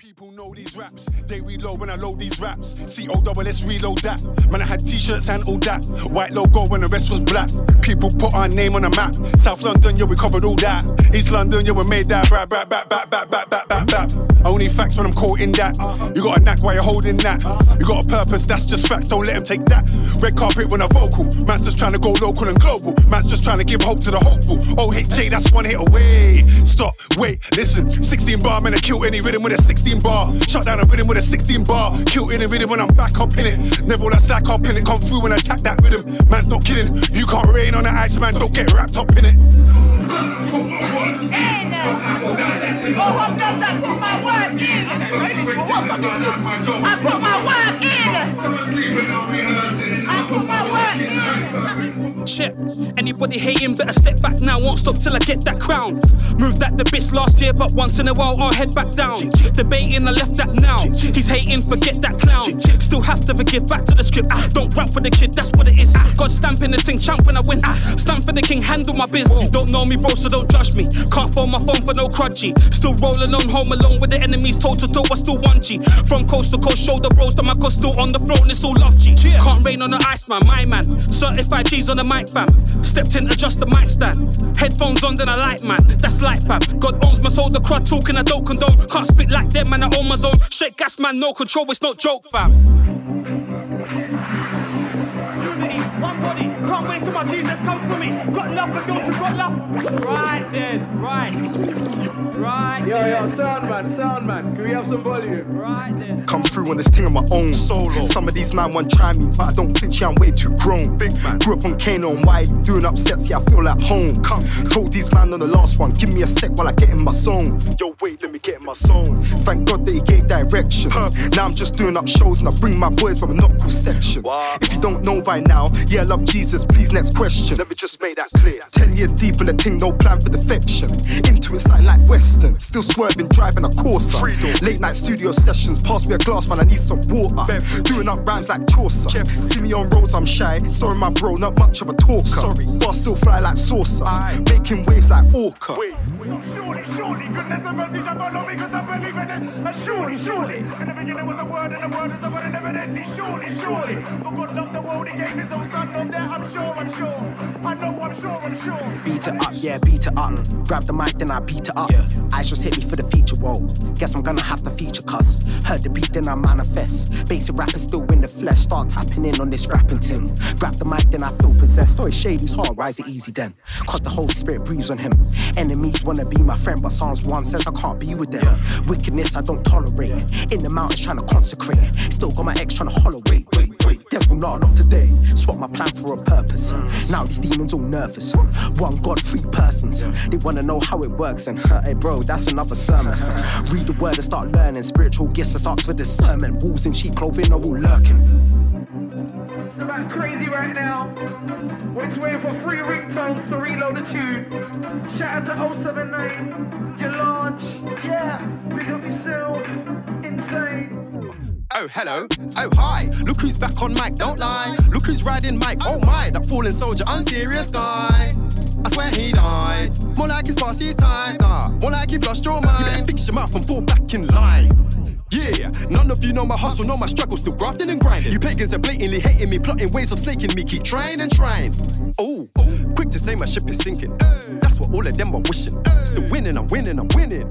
people know these raps. They reload when I load these raps. C O double S reload that. Man, I had t-shirts and all that. White logo when the rest was black. People put our name on the map. South London, yeah, we covered all that. East London, yeah, we made that. Back, back, back, back, back, back, back, back, back. Only facts when I'm caught in that. You got a knack while you're holding that. You got a purpose, that's just facts. Don't let him take that. Red carpet when I vocal. Man's just trying to go local and global. Man's just trying to give hope to the hopeful. OHJ, that's one hit away. Stop, wait, listen. 16 bar, man, I kill any rhythm with a 16 bar. Shut down a rhythm with a 16 bar. Kill any rhythm when I'm back up in it. Never will I stack up in it. Come through when I tap that rhythm. Man's not kidding. You can't rain on the ice, man. Don't get wrapped up in it. I put my work in. I Shit, anybody hating better step back now. Won't stop till I get that crown. Moved that the bits last year, but once in a while I'll head back down. Debating, I left that now. He's hating, forget that clown. Still have to forgive back to the script. Ah, don't rap for the kid, that's what it is. Got stamping the thing, champ when I win. Ah, stamp for the king, handle my biz. You don't know me, bro, so don't judge me. Can't phone my phone for no crudgy. Still rolling on home alone with the enemies toe to toe. I still want G. From coast to coast, shoulder bros, that my cost still on the throne. It's all love G. Can't rain on the ice, man, my man. Certified G's on the mic, fam. Stepped in, adjust the mic stand. Headphones on, then I light, man. That's light, fam. God owns my soul, the crowd talking, I don't condone. Can't spit like them, man, I own my zone. Straight gas, man, no control, it's not joke, fam. Can't wait till my Jesus comes for me. Got love for those who got love. Right then, right. Right Yo, then. yo, sound man, sound man. Can we have some volume? Right then. Come through on this thing on my own. Solo. Some of these man want try me, but I don't think yeah, I'm way too grown. Big man. Grew up on Kano and Wiley, doing upsets, yeah, I feel like home. Come. Told these man on the last one, give me a sec while I get in my zone. Yo, wait, let me get in my zone. Thank God that he gave direction. Huh. Now I'm just doing up shows and I bring my boys from a knuckle section. If you don't know by now, yeah, I love Jesus, please, next question. Let me just make that clear. Ten years deep in the thing, no plan for defection. Into it, something like Western. Still swerving, driving a Corsa. Late night studio sessions, pass me a glass, man, I need some water. Doing up rhymes like Chaucer. See me on roads, I'm shy. Sorry, my bro, not much of a talker. Sorry, but I still fly like saucer. Making waves like Orca. Wait. Surely, surely, goodness and mercy shall follow me because I believe in it. And surely, surely, in the beginning was the word, and the word is the word, and evidently, surely, surely. For God loved the world, he gave his own son. Of that, I'm sure, I'm sure. I know, I'm sure, I'm sure. Beat it up, yeah, beat it up. Grab the mic, then I beat it up. Eyes just hit me for the feature, whoa. Guess I'm gonna have to feature cuss. Heard the beat, then I manifest. Basic rapper still in the flesh. Start tapping in on this rapping thing. Grab the mic, then I feel possessed. Oh, it's shady's hard, why is it easy then? Cause the Holy Spirit breathes on him. Enemies wanna be my friend, but Psalms 1 says I can't be with them. Wickedness I don't tolerate. In the mountains trying to consecrate. Still got my ex trying to hollow. Wait, wait, wait. Devil, nah, not today. Swap my plan for a purpose. Mm. Now these demons all nervous. One God, three persons. They wanna know how it works, and hey, bro, that's another sermon. Read the word and start learning. Spiritual gifts for arts for discernment. Wolves in sheep clothing are all lurking. It's about crazy right now. We're just waiting for three ringtones to reload the tune. Shout out to 079, your launch. Yeah, big up yourself. Insane. Oh, hello. Oh, hi. Look who's back on mic, don't lie. Look who's riding mic. Oh, my. That fallen soldier, unserious guy. I swear he died. More like he's past his time. Nah, more like you've lost your mind. You better fix your mouth and fall back in line. Yeah, none of you know my hustle, know my struggle, still grafting and grinding. You pagans are blatantly hating me, plotting ways of snaking me, keep trying and trying. Oh, quick to say my ship is sinking. That's what all of them are wishing. Still winning, I'm winning, I'm winning.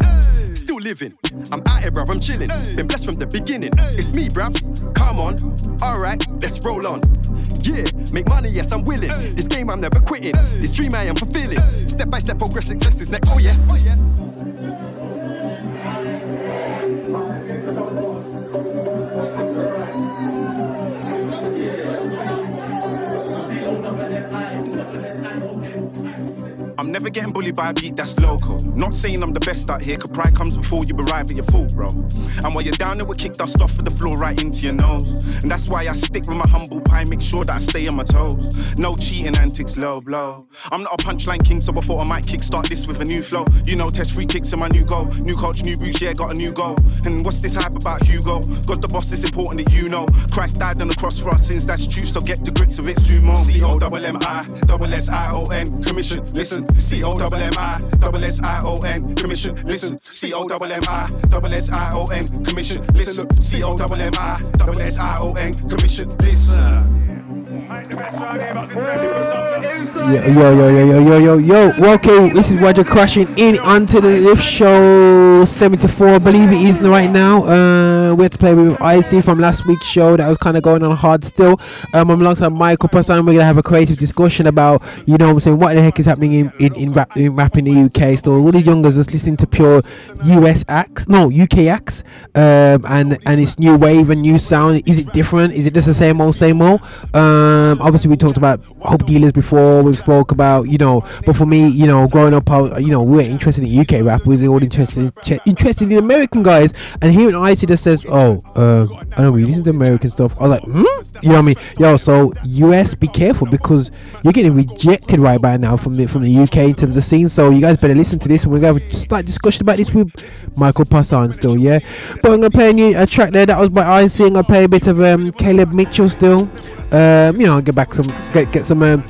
Still living, I'm out here, bruv, I'm chilling. Been blessed from the beginning. It's me, bruv. Come on, alright, let's roll on. Yeah, make money, yes, I'm willing. This game I'm never quitting. This dream I am fulfilling. Step by step, progress, success is next. Oh, yes. Oh, yes. I'm never getting bullied by a beat that's local. Not saying I'm the best out here, cause pride comes before you arrive at your full, bro. And while you're down there, we kick dust off of the floor right into your nose. And that's why I stick with my humble pie, make sure that I stay on my toes. No cheating antics, low blow. I'm not a punchline king, so I thought I might kickstart this with a new flow. You know, test free kicks in my new goal. New coach, new boots, yeah, got a new goal. And what's this hype about Hugo? God the boss, it's important that you know. Christ died on the cross for our sins, that's true, so get to grips with it, sumo. C O double M I, double S I O N, commission. listen. C O double M I, double S I O N, commission, listen. C O double M I, double S I O N, commission, listen. C O double M I, double S I O N, commission, listen. Yo, yo, yo, yo, yo, yo, yo, yo. Okay, this is Roger crashing in onto the lift show 74, I believe it is right now. Uh, we had to play with Icie from last week's show that was kind of going on hard still. Um, I'm alongside Michael Passan. We're gonna have a creative discussion about, you know, what I'm saying what the heck is happening in in, in rap in rap in the UK. Still, all these youngers just listening to pure US acts, no UK acts, um, and and it's new wave and new sound. Is it different? Is it just the same old, same old? Um, obviously we talked about hope dealers before. We've spoke about you know, but for me, you know, growing up, I, you know, we were interested in UK rap. We were all interested in, interested in American guys, and hearing Icie that says, "Oh, uh, I don't really listen to American stuff," I was like, "Hmm." You know what I mean? Yo, so US, be careful because you're getting rejected right by now from the from the UK in terms of scene. So you guys better listen to this, and we're gonna have a slight discussion about this with Michael Passan still, yeah. But I'm gonna play a new a track there that was by. I'm gonna play a bit of um, Kaleb Mitchell still. Um, you know, get back some get get some. Um,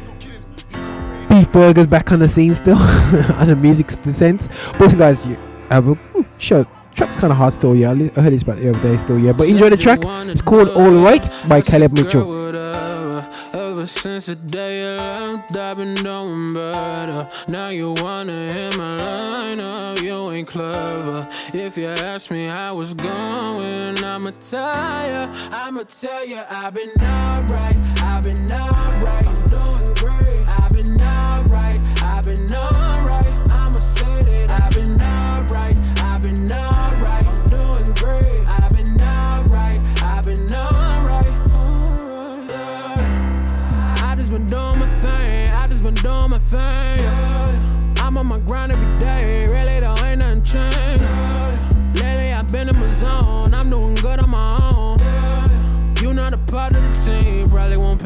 beef burgers back on the scene still on the music sense. But listen guys you have a hmm, sure track's kind of hard still yeah. I heard this about the other day still yeah. But enjoy the track. It's called All Right by Kaleb Mitchell. Ever since the day you left, I've been doing better. Now you wanna hit my line up, you ain't clever. If you ask me how it's going, I'ma tell ya, I'ma tell ya, I've been alright, I've been alright,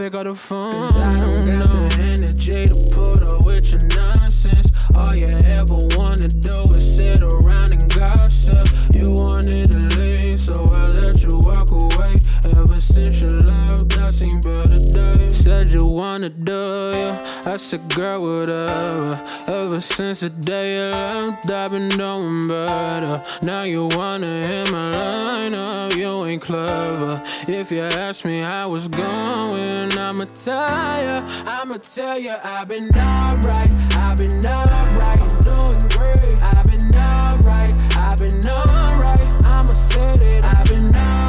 pick up the phone. Cause I don't got the energy to put up with your nonsense. All you ever wanna do is sit around and gossip. You wanted to leave, so I let you walk away. Ever since you left, I seen better days. Said you wanna do, yeah. I said, girl, whatever. Ever since the day you left, I've been doing better. Now you wanna hit my line up, you ain't clever. If you ask me how it's going, I'ma tell ya, I'ma tell ya, I've been alright, I've been alright, I'm doing great. I've been alright, I've been alright, I'ma say that I've been alright,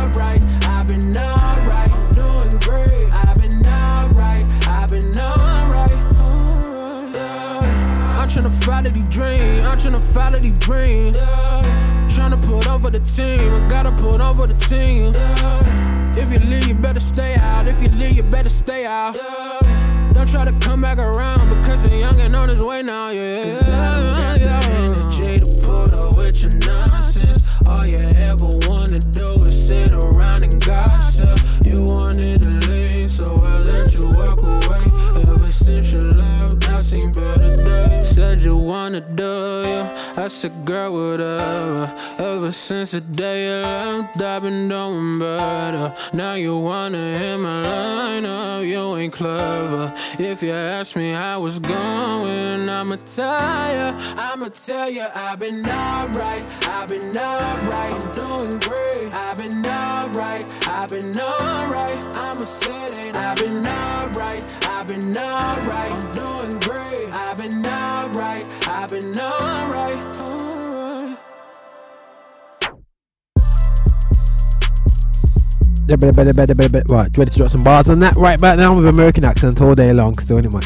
follow the dream, I'm tryna follow the dream, yeah. Tryna put over the team, I gotta put over the team, yeah. If you leave, you better stay out. If you leave, you better stay out. Yeah. Don't try to come back around because the young and on his way now. Yeah. Cause I got the energy to put up with your nonsense. All you ever wanna do is sit around and gossip. You wanted to leave, so I let you walk away. Ever since you left, I seen better days. Said you wanna do, yeah. I said, girl, whatever. Ever since the day you left, I've been doing better. Now you wanna hit my line up, you ain't clever. If you ask me how it's going, I'ma tell ya, I'ma tell ya, I've been alright, I've been alright, I'm doing great. I've been alright, I've been alright, I'ma say that I've been alright, I've been alright, I'm doing better, better, better, better, better. Right, ready to drop some bars on that right back now with American accent all day long, still anyway.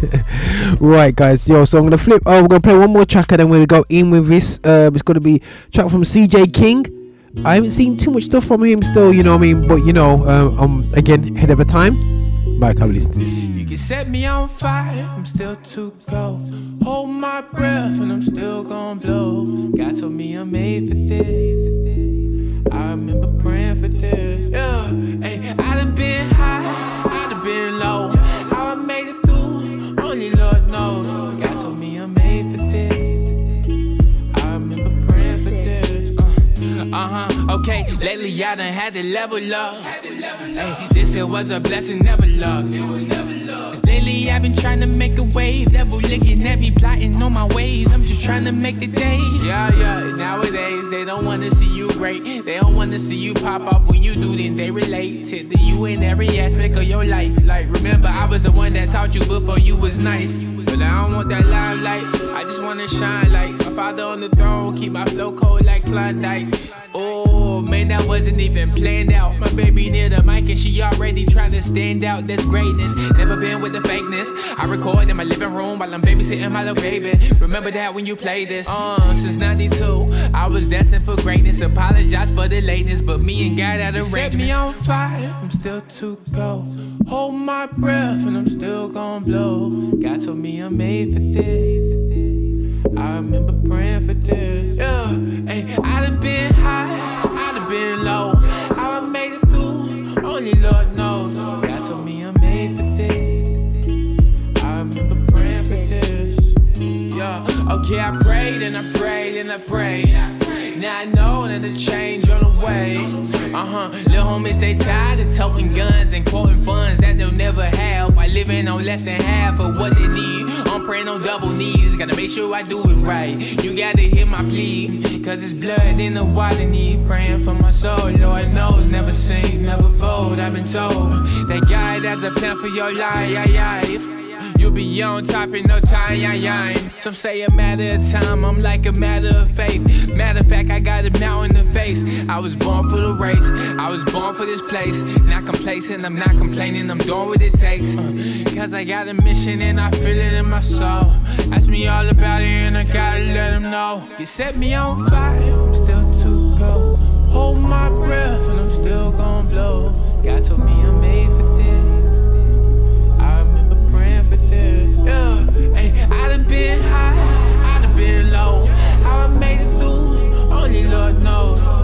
right, guys, yo, so I'm gonna flip. Oh, we're gonna play one more track and then we're gonna go in with this. Um, it's gonna be track from CJ King. I haven't seen too much stuff from him still, you know what I mean? But you know, um, I'm again ahead of a time. Mike, have listen to this. You can set me on fire, I'm still too cold. Hold my breath and I'm still gonna blow. God told me I'm made for this. I remember praying for this. Yeah, hey, I done been high, I done been low. How I made it through, only Lord knows. God told me I'm made for this. Uh, Uh huh, okay. Lately I done had to level up. Hey, this here was a blessing, never luck. Lately I've been trying to make a wave. Devil looking at me, plotting on my ways. I'm just trying to make the day. Yeah, yeah. Nowadays they don't wanna see you great. They don't wanna see you pop off when you do. Then they relate to you in every aspect of your life. Like remember, I was the one that taught you before you was nice. But I don't want that limelight. I just wanna shine like my father on the throne. Keep my flow cold like Klondike. Oh man, that wasn't even planned out. My baby near the mic and she already trying to stand out. That's greatness. Never been with the fakeness. I record in my living room while I'm babysitting my little baby. Remember that when you play this? Uh, since 92, I was destined for greatness. Apologize for the lateness, but me and God had arrangements. Set me on fire, I'm still too cold. Hold my breath and I'm still gonna blow. God told me I'm made for this. I remember praying for this. Yeah, hey, I done been high, I done been low. How I made it through, only Lord knows. God told me I'm made for this. I remember praying for this. Yeah, okay, I prayed and I prayed and I prayed. Now I know that the change on the way. Uh huh. Little homies, they tired of toting guns and quoting funds that they'll never have. While living on less than half of what they need. I'm praying on double knees. Gotta make sure I do it right. You gotta hear my plea. Cause it's blood in the water need. Praying for my soul. Lord knows, never sink, never fold. I've been told that God has a plan for your life. You'll be on top in no time, yeah, yeah. Some say a matter of time, I'm like a matter of faith. Matter of fact, I got a mountain to face. I was born for the race, I was born for this place. Not complacent, I'm not complaining, I'm doing what it takes. Uh, Cause I got a mission and I feel it in my soul. Ask me all about it and I gotta let them know. You set me on fire, I'm still too cold. Hold my breath and I'm still gonna blow. God told me I'm made Yeah, hey, I done been high, I done been low. How I made it through, only Lord knows.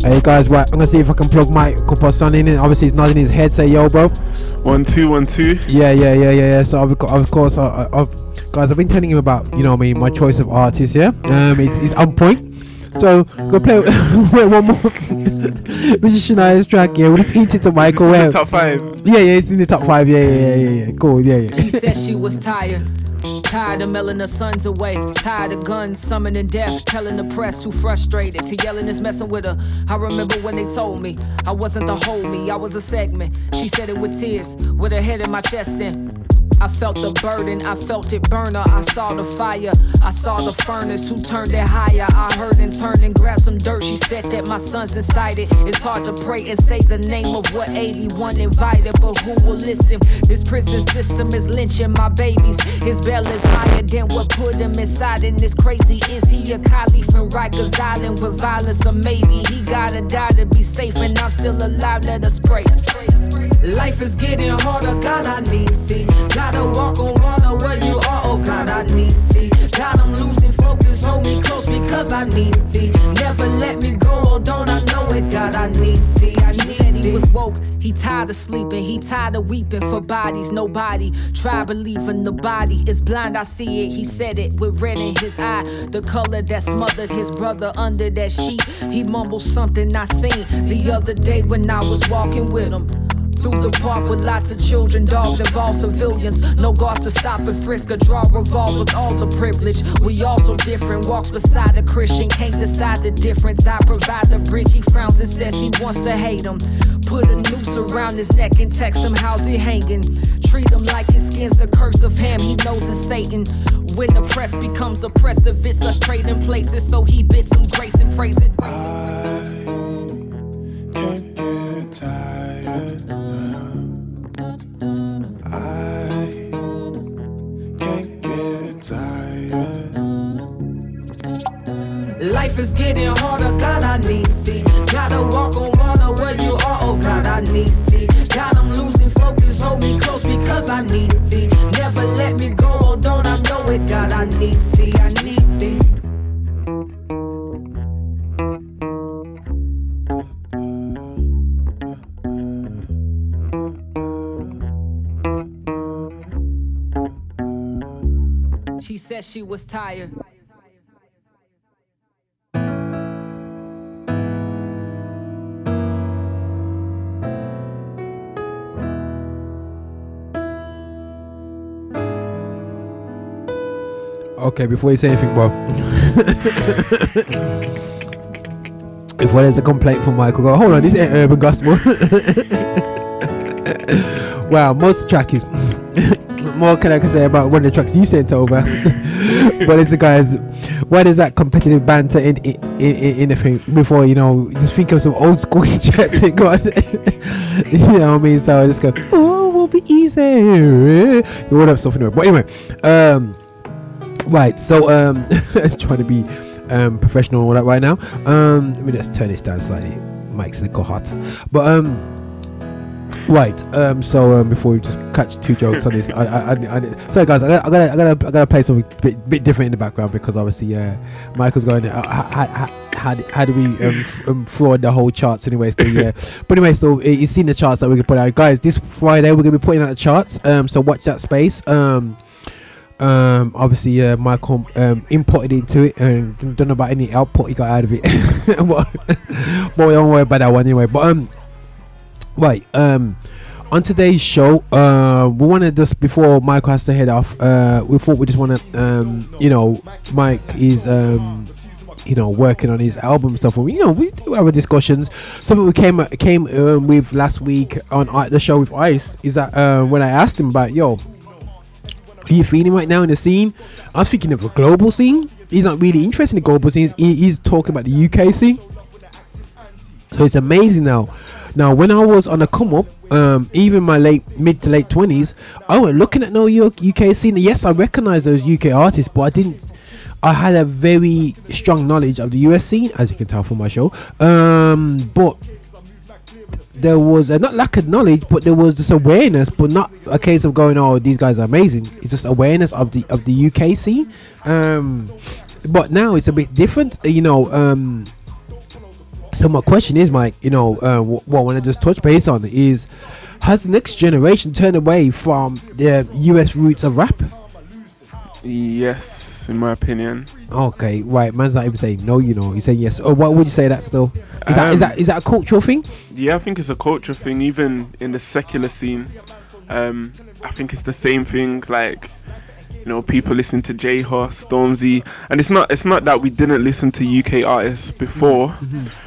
Hey guys, right, I'm gonna see if I can plug my Cooper son in. Obviously, he's nodding his head. Say yo, bro. One two one two. Yeah, yeah, yeah, yeah, yeah. So of, co- of course, uh, I've, guys, I've been telling him about you know what I mean my choice of artists. Yeah, um, it's, it's on point. So go play wait, one more. this is Shania's track. Yeah, we'll just it to Michael. This is the top five. yeah, yeah, it's in the top five. Yeah, yeah, yeah, yeah, yeah. Cool. Yeah, yeah. She said she was tired. Tired of mailing her sons away. Tired of guns, summoning death. Telling the press too frustrated to yelling is messing with her. I remember when they told me I wasn't the whole me, I was a segment. She said it with tears, with her head in my chest and I felt the burden, I felt it burn her. I saw the fire, I saw the furnace who turned it higher. I heard and turned and grabbed some dirt. She said that my son's inside it. It's hard to pray and say the name of what 81 invited, but who will listen? This prison system is lynching my babies. His bail is higher than what put him inside, and it's crazy. Is he a caliph in Rikers Island with violence, or maybe he gotta die to be safe? And I'm still alive. Let us pray. Life is getting harder, God, I need thee. Gotta walk on water where you are, oh God, I need thee. God, I'm losing focus, hold me close because I need thee. Never let me go, oh don't I know it, God, I need thee. I need he said he was woke, he tired of sleeping, he tired of weeping for bodies. Nobody try believing the body is blind. I see it, he said it with red in his eye. The color that smothered his brother under that sheet. He mumbled something I seen the other day when I was walking with him. Through the park with lots of children, dogs, all civilians. No guards to stop and frisk or draw revolvers, all the privilege. We all so different. Walks beside a Christian, can't decide the difference. I provide the bridge. He frowns and says he wants to hate him. Put a noose around his neck and text him how's he hanging. Treat him like his skin's the curse of him. He knows it's Satan. When the press becomes oppressive, it's us trading places. So he bids him grace and praise it. Praise it. Can't get tired life is getting harder, God, I need thee. Gotta walk on water where you are, oh God, I need thee. God, I'm losing focus, hold me close because I need thee. Never let me go, oh don't I know it, God, I need thee, I need thee. She said she was tired. Okay, before you say anything, bro. before there's a complaint from Michael, go hold on. This ain't urban gospel. wow, most track is more can I say about one of the tracks you sent over. but it's the guys. What is that competitive banter in in, in, in before you know? Just think of some old school tracks. you know what I mean? So I just go, oh, will be easy. You would have something. But anyway, um. Right, so um, trying to be um professional and all that right now. Um, let me just turn this down slightly. Mike's a little hot, but um, right. Um, so um, before we just catch two jokes on this, I, I, I, I sorry guys, I gotta, I gotta, I gotta, I gotta play something bit, bit different in the background because obviously, uh, Michael's going. Uh, how, how, how, do- we um, f- um, fraud the whole charts anyway? So yeah, but anyway, so uh, you've seen the charts that we can put out, guys. This Friday we're gonna be putting out the charts. Um, so watch that space. Um um obviously uh michael um imported into it and don't know about any output he got out of it. But, we don't worry about that one anyway but um right um on today's show uh we want to just before michael has to head off uh we thought we just want to um you know mike is um you know working on his album stuff and you know we do have discussions. Something we came came um, with last week on I- the show with ice is that uh when i asked him about yo you feeling right now in the scene? I was thinking of a global scene. He's not really interested in the global scenes. He, he's talking about the UK scene. So it's amazing now. Now, when I was on the come up, um, even my late mid to late twenties, I was looking at no U- UK scene. Yes, I recognize those UK artists, but I didn't. I had a very strong knowledge of the US scene, as you can tell from my show. Um, but there was a not lack of knowledge, but there was just awareness, but not a case of going, "Oh, these guys are amazing." It's just awareness of the of the UK scene. Um, but now it's a bit different, you know. Um, so my question is, Mike, you know, uh, wh- what I want to just touch base on is, has the next generation turned away from the US roots of rap? Yes, in my opinion. Okay, right. Man's not even saying no. You know, he's saying yes. Or what would you say that still? Is that is Um, that is that a cultural thing? Yeah, I think it's a cultural thing. Even in the secular scene, um, I think it's the same thing. Like, you know, people listen to J Hus, Stormzy, and it's not it's not that we didn't listen to UK artists before,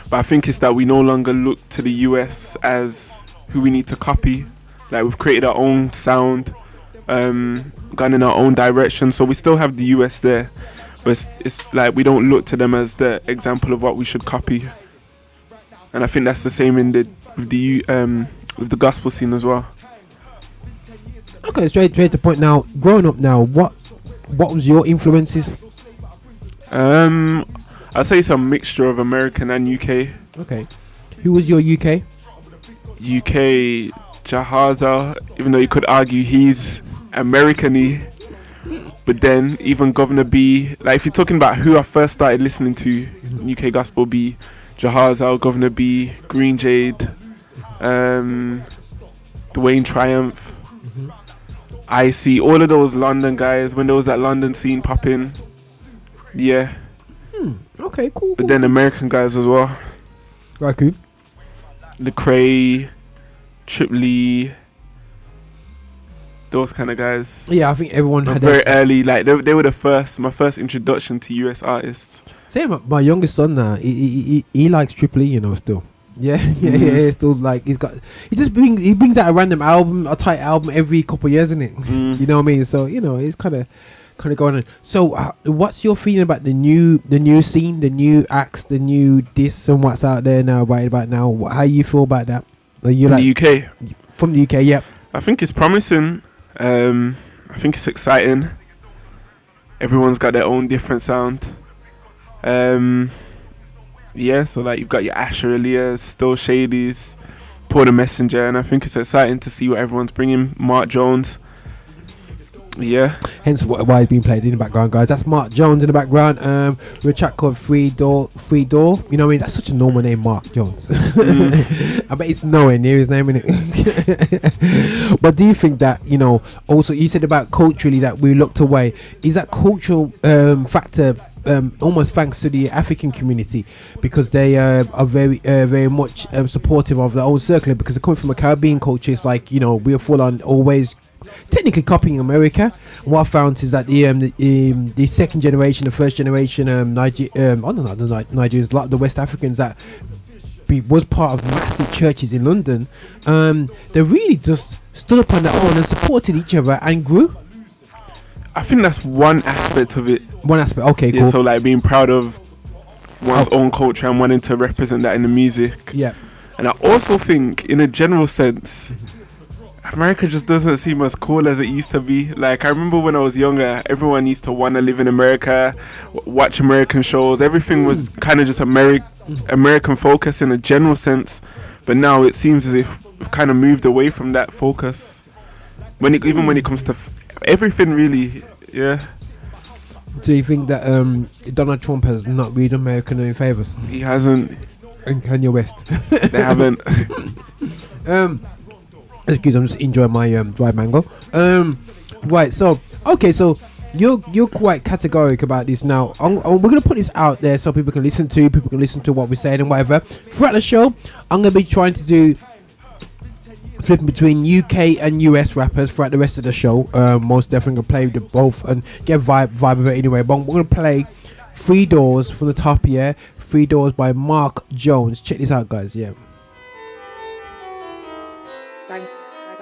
but I think it's that we no longer look to the US as who we need to copy. Like we've created our own sound, um, gone in our own direction. So we still have the US there, but it's, it's like we don't look to them as the example of what we should copy and I think that's the same in the with the um with the gospel scene as well. Okay, straight straight to the point. Now, growing up now, what what was your influences? Um, I'd say it's a mixture of American and UK. Okay, who was your UK? UK Jahaziel, even though you could argue he's American-y, but then even Guvna B, like if you're talking about who I first started listening to, UK gospel B, Jahaziel, Guvna B, Green Jade, um, Dwayne Tryumf. I see all of those London guys when there was that London scene popping. Yeah, Okay, cool. but then American guys as well. Raku. Lecrae, Trip Lee, those kind of guys. Yeah, I think everyone had very that. early, like they, they were the first, my first introduction to US artists. Same, my, my youngest son now. He, he, he, he likes Triple E, you know, still. Yeah, yeah, Mhm. yeah. It's still like he's got. He just bring he brings out a random album, a tight album every couple of years, isn't it? Mm. You know what I mean? So you know, it's kind of kind of going on. So, uh, what's your feeling about the new the new scene, the new acts, the new this and what's out there now, right about now? How you feel about that? Are you In like the UK, from the UK? Yep. I think it's promising. Um, I think it's exciting. Everyone's got their own different sound. Um, yeah, so like you've got your Asha Elias, Still Shadeys, Paul the Messenger, and I think it's exciting to see what everyone's bringing. Marc Jones. Yeah. Hence wh- why he's being played in the background, guys. That's Marc Jones in the background. Um, with a track called Free Door. Free Door. You know what I mean? That's such a normal name, Marc Jones. I bet it's nowhere near his name, innit? but do you think that you know? Also, you said about culturally that we looked away. Is that cultural um, factor? Um, almost thanks to the African community because they uh, are very, uh, very much um, supportive of their own circle. Because they're coming from a Caribbean culture, it's like you know we're full on always technically copying America. What I found is that the um, the, um, the second generation, the first generation um, Niger- um I don't know the Ni- Nigerians, like the West Africans that be, was part of massive churches in London. Um, they really just stood up on their own and supported each other and grew. I think that's one aspect of it. One aspect. Okay, Yeah, cool. so like being proud of one's own culture and wanting to represent that in the music. Yeah. And I also think, in a general sense, America just doesn't seem as cool as it used to be. Like I remember when I was younger, everyone used to want to live in America, w- watch American shows. Everything was kind of just Ameri- American focus in a general sense. But now it seems as if we've kind of moved away from that focus. When it, even when it comes to f- everything, really, yeah. Do you think that um, Donald Trump has not really done America any favors? He hasn't. And Kanye West. They haven't. um, excuse, I'm just enjoying my um, dry mango. Um, right. So okay. So you're you're quite categoric about this now. I'm, I'm- we're gonna put this out there so people can listen to. People can listen to what we're saying and whatever. Throughout the show, I'm gonna be trying to do flipping between UK and US rappers throughout the rest of the show. Um, most definitely gonna play the both and get vibe vibe of it anyway. But we're gonna play Three Doors from the top here. Three Doors by Marc Jones. Check this out, guys. Yeah.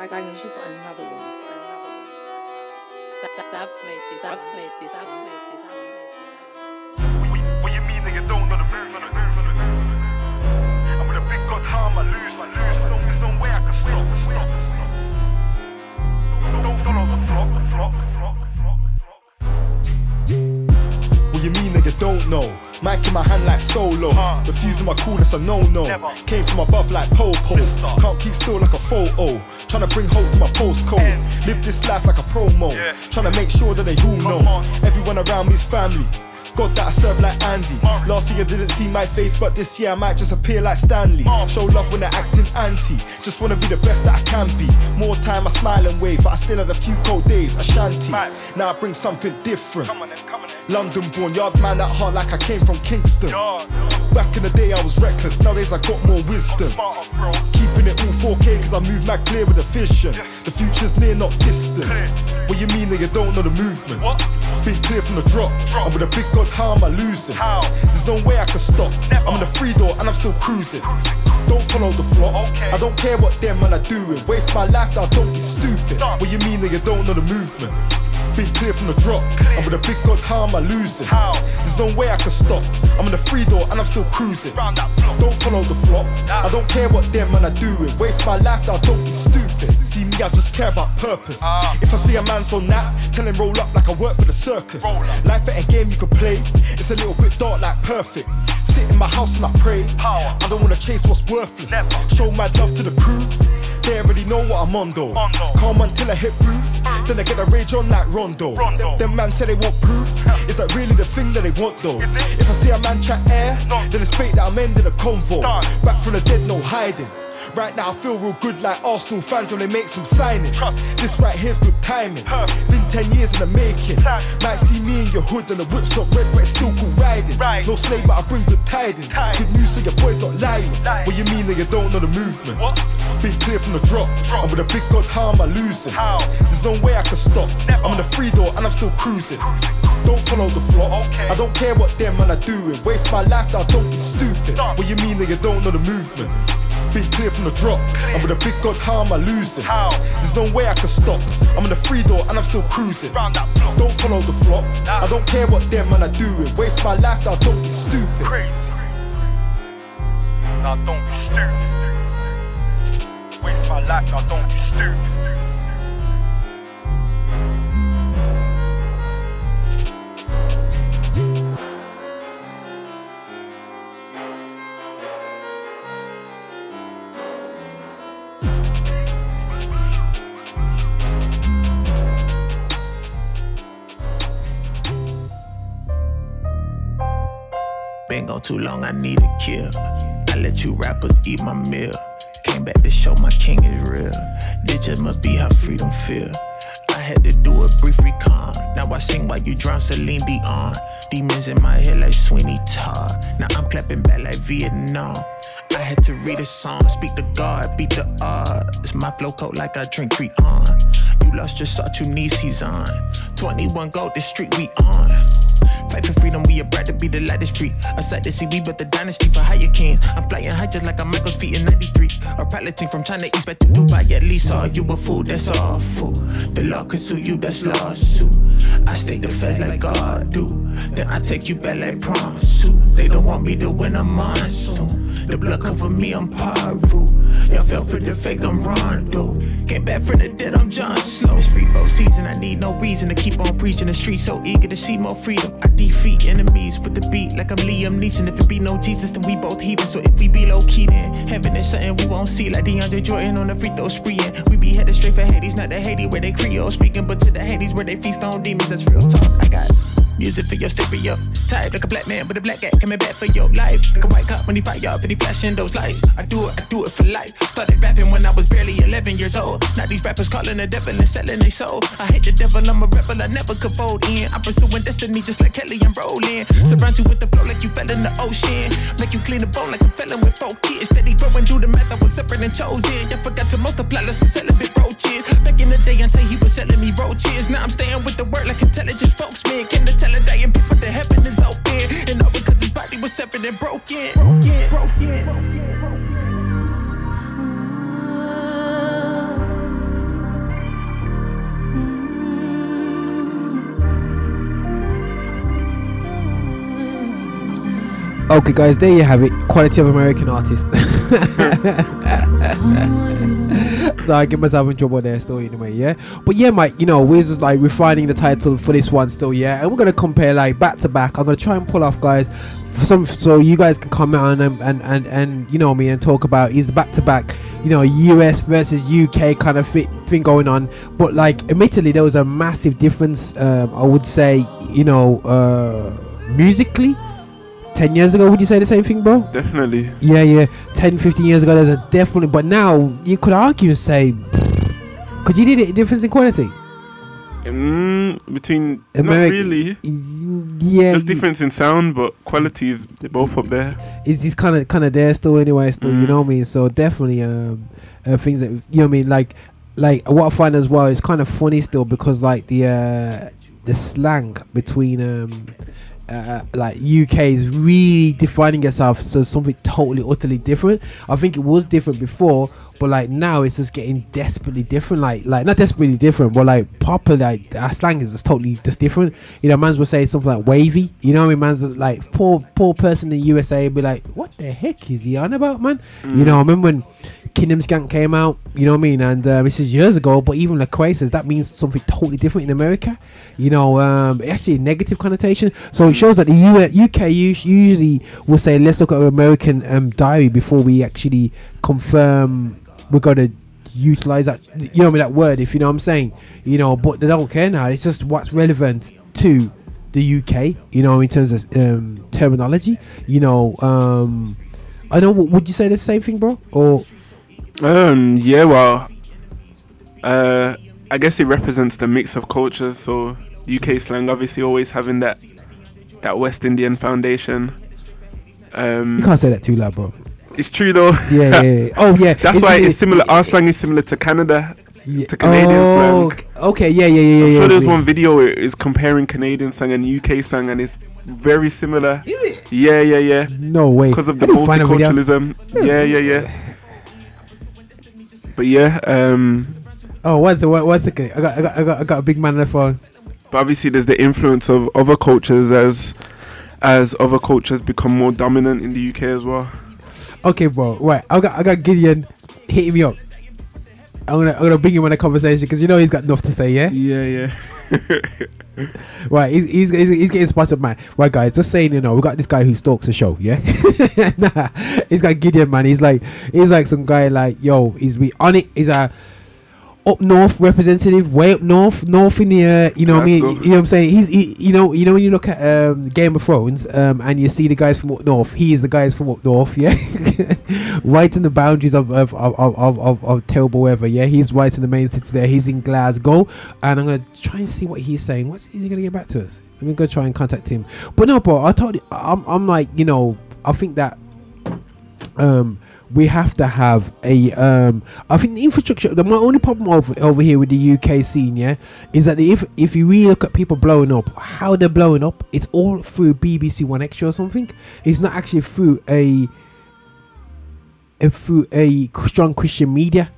Bang, bang, she got another one. Sabs made this, Sabs made this, Sabs made you don't know the move? And with a big God harm, I lose, I. There's no, way I can stop. Don't, follow the flock, flock, flock, don't know? Mic in my hand like solo. Refusing my call, that's a no-no. Came to my buff like Popo. Can't keep still like a photo. Tryna bring hope to my postcode. Live this life like a promo. Tryna make sure that they all know. Everyone around me's family. God that I serve like Andy. Last year didn't see my face, but this year I might just appear like Stanley. Show love when they're acting anti. Just wanna be the best that I can be. More time I smile and wave, but I still had a few cold days. Ashanti. Now I bring something different. London born, yard man at heart like I came from Kingston. Back in the day I was reckless, nowadays I got more wisdom. Keeping it all 4K cause I move mad clear with a vision. The future's near, not distant. What you mean that you don't know the movement? Be clear from the drop. And with a big god, how am I losing? There's no way I can stop. I'm in the free door and I'm still cruising. Don't follow the flock. I don't care what them man are doing. Waste my life, now don't be stupid. What you mean that you don't know the movement? Be clear from the drop. I'm with a big god, how am I losing? There's no way I can stop. I'm in the free door and I'm still cruising. Don't follow the flock. I don't care what them man are doing. Waste my life, now don't be stupid. See me, I just care about purpose. If I see a man so nap, tell him roll up like I work for the circus. Life ain't a game you can play. It's a little bit dark like perfect. Sit in my house and I pray. I don't wanna chase what's worthless. Show my love to the crew. They already know what I'm on though. Calm until I hit roof. Then I get a rage on like Rondo. Them, them man say they want proof. Is that really the thing that they want though? If I see a man chat air, then it's bait that I'm ending a convo. Back from the dead, no hiding. Right now I feel real good like Arsenal fans when they make some signings. This right here's good timing. Been 10 years in the making. Might see me in your hood and the whip's not red but it's still cool riding. No slave but I bring good tidings. Good news so your boy's not lying. What you mean that you don't know the movement? Be clear from the drop. And with a big god, how am I losing? There's no way I can stop. I'm in the free door and I'm still cruising. Don't follow the flock. I don't care what them man are doing. Waste my life I don't be stupid. What you mean that you don't know the movement? Be clear from the drop. And with a big god, how am I losing? There's no way I can stop. I'm in the free door and I'm still cruising. Don't follow the flock. I don't care what them man are doing. Waste my life now, don't be stupid. Now don't be stupid. Waste my life, now don't be stupid. Too long, I need a kill. I let you rappers eat my meal. Came back to show my king is real. This just must be how freedom feel. I had to do a brief recon. Now I sing while you drown Celine Dion. Demons in my head like Sweeney Todd. Now I'm clapping back like Vietnam. I had to read a song, speak to God, beat the odds. My flow coat like I drink Creon. You lost your soul to knee season. 21 gold, the street we on. Fight for freedom, we are bright to be the lightest street. A sight to see, we built the dynasty for higher kings. I'm flying high just like I'm Michael's feet in 93. Or piloting from China East back to Dubai. At least all you a fool, that's awful. The law can sue you, that's lawsuit. I stay the fed like God do. Then I take you back like prom suit. They don't want me to win a monsoon. The blood cover me, I'm Paru. Y'all fell for the fake, I'm Rondo. Came back from the dead, I'm John Slow. It's free for season, I need no reason to keep on preaching. The street so eager to see more freedom. I defeat enemies with the beat like I'm Liam Neeson. If it be no Jesus, then we both heathen. So if we be low key, then heaven is something we won't see. Like DeAndre Jordan on the free throw spree. And we be headed straight for Hades, not the Haiti where they Creole speaking, but to the Hades where they feast on demons. That's real talk. I got Music for your stereo. Tired like a black man with a black cat coming back for your life. Like a white cop when he fire up and he flashing those lights. I do it, I do it for life. Started rapping when I was barely 11 years old. Now these rappers calling the devil and selling their soul. I hate the devil, I'm a rebel, I never could fold in. I'm pursuing destiny just like Kelly and Rowland. Surround you with the flow like you fell in the ocean. Make you clean the bone like I'm felon with four kids. Steady growing, through the math, I was separate and chosen. Y'all forgot to multiply, let's some celibate roaches. Back in the day until he was selling me roaches. Now I'm staying with the word like intelligent spokesman. Can the a dying people that heaven is open. And all because his body was severed and broken. broken, broken. Okay, guys, there you have it. Quality of American artist. so I get myself in trouble there still anyway, yeah. But yeah, Mike, you know, we're just like refining the title for this one still, yeah. And we're gonna compare like back to back. I'm gonna try and pull off, guys, for some so you guys can comment on and and and, and you know me and talk about is back to back, you know, US versus UK kind of fit thing going on. But like, admittedly, there was a massive difference. Um, I would say, you know, uh, musically. 10 years ago would you say the same thing bro Definitely. yeah yeah 10 15 years ago there's a definitely but now you could argue and say could you need a difference in quality Mm, between not really. yeah Just difference in sound, but quality is they're both up there. is is kind of kind of there still anyway still you Mm. know what I mean so definitely um uh, things that you know what I mean like like what I find as well is kind of funny still because like the uh the slang between um uh, like UK is really defining itself so something totally utterly different. I think it was different before, but like now it's just getting desperately different. Like like not desperately different, but like proper like our slang is just totally just different. You know, man's will say something like wavy. You know what I mean? Man's like poor poor person in the USA be like, what the heck is he on about, man? You know, I remember when Kingdom Skank came out. You know what I mean? And uh, this is years ago, but even Lecrae says that means something totally different in America. You know, um, actually negative connotation. So it shows that the U- UK usually will say, let's look at American um, diary before we actually confirm we're going to utilize that. You know what I mean? That word, if you know what I'm saying. You know, but they don't care now. It's just what's relevant to the UK. You know, in terms of um, terminology. You know, um, I know. Would you say the same thing, bro? Or Um, yeah, well, uh, I guess it represents the mix of cultures. So UK slang, obviously, always having that that West Indian foundation. Um, you can't say that too loud, bro. It's true though. Yeah, yeah, yeah. Oh, yeah. That's It's- why it- it's similar. Our slang is similar to Canada, to Canadian Oh, slang. okay, yeah, yeah, yeah, I'm yeah, sure yeah, there's yeah. one video where it's comparing Canadian slang and UK slang, and it's very similar. Is it? Yeah, yeah, yeah. No way. Because of the didn't find a video. multiculturalism. Yeah, yeah, yeah. But yeah, um, Oh, one second, one, one second. I got, I got, I got, I got a big man on the phone. but obviously there's the influence of other cultures as as other cultures become more dominant in the UK as well. Okay, bro. Right, I got, I got Gideon hitting me up. I'm gonna, I'm gonna bring him on a conversation because you know he's got enough to say. Yeah. Yeah, yeah. Right, he's, he's, he's, he's getting sponsored, man. Right, guys, just saying, you know, we got this guy who stalks the show, yeah. nah, he's got Gideon, man. He's like, he's like some guy, like, yo, he's be on it. He's a up north representative, way up north, north in the, uh, you know what I mean? You know what I'm saying? He's, he, you know, you know when you look at um, Game of Thrones, um, and you see the guys from up north. He is the guys from up north, yeah, right in the boundaries of of of of, of, of, of terrible weather. Yeah, he's right in the main city there. He's in Glasgow, and I'm gonna try and see what he's saying. What's is he gonna get back to us? Let me go try and contact him. But no, bro, I told you, I'm, I'm like, you know, I think that um we have to have a um I think the infrastructure the my only problem over over here with the UK scene yeah is that if if you really look at people blowing up how they're blowing up it's all through BBC 1Xtra or something. It's not actually through a, a through a strong Christian media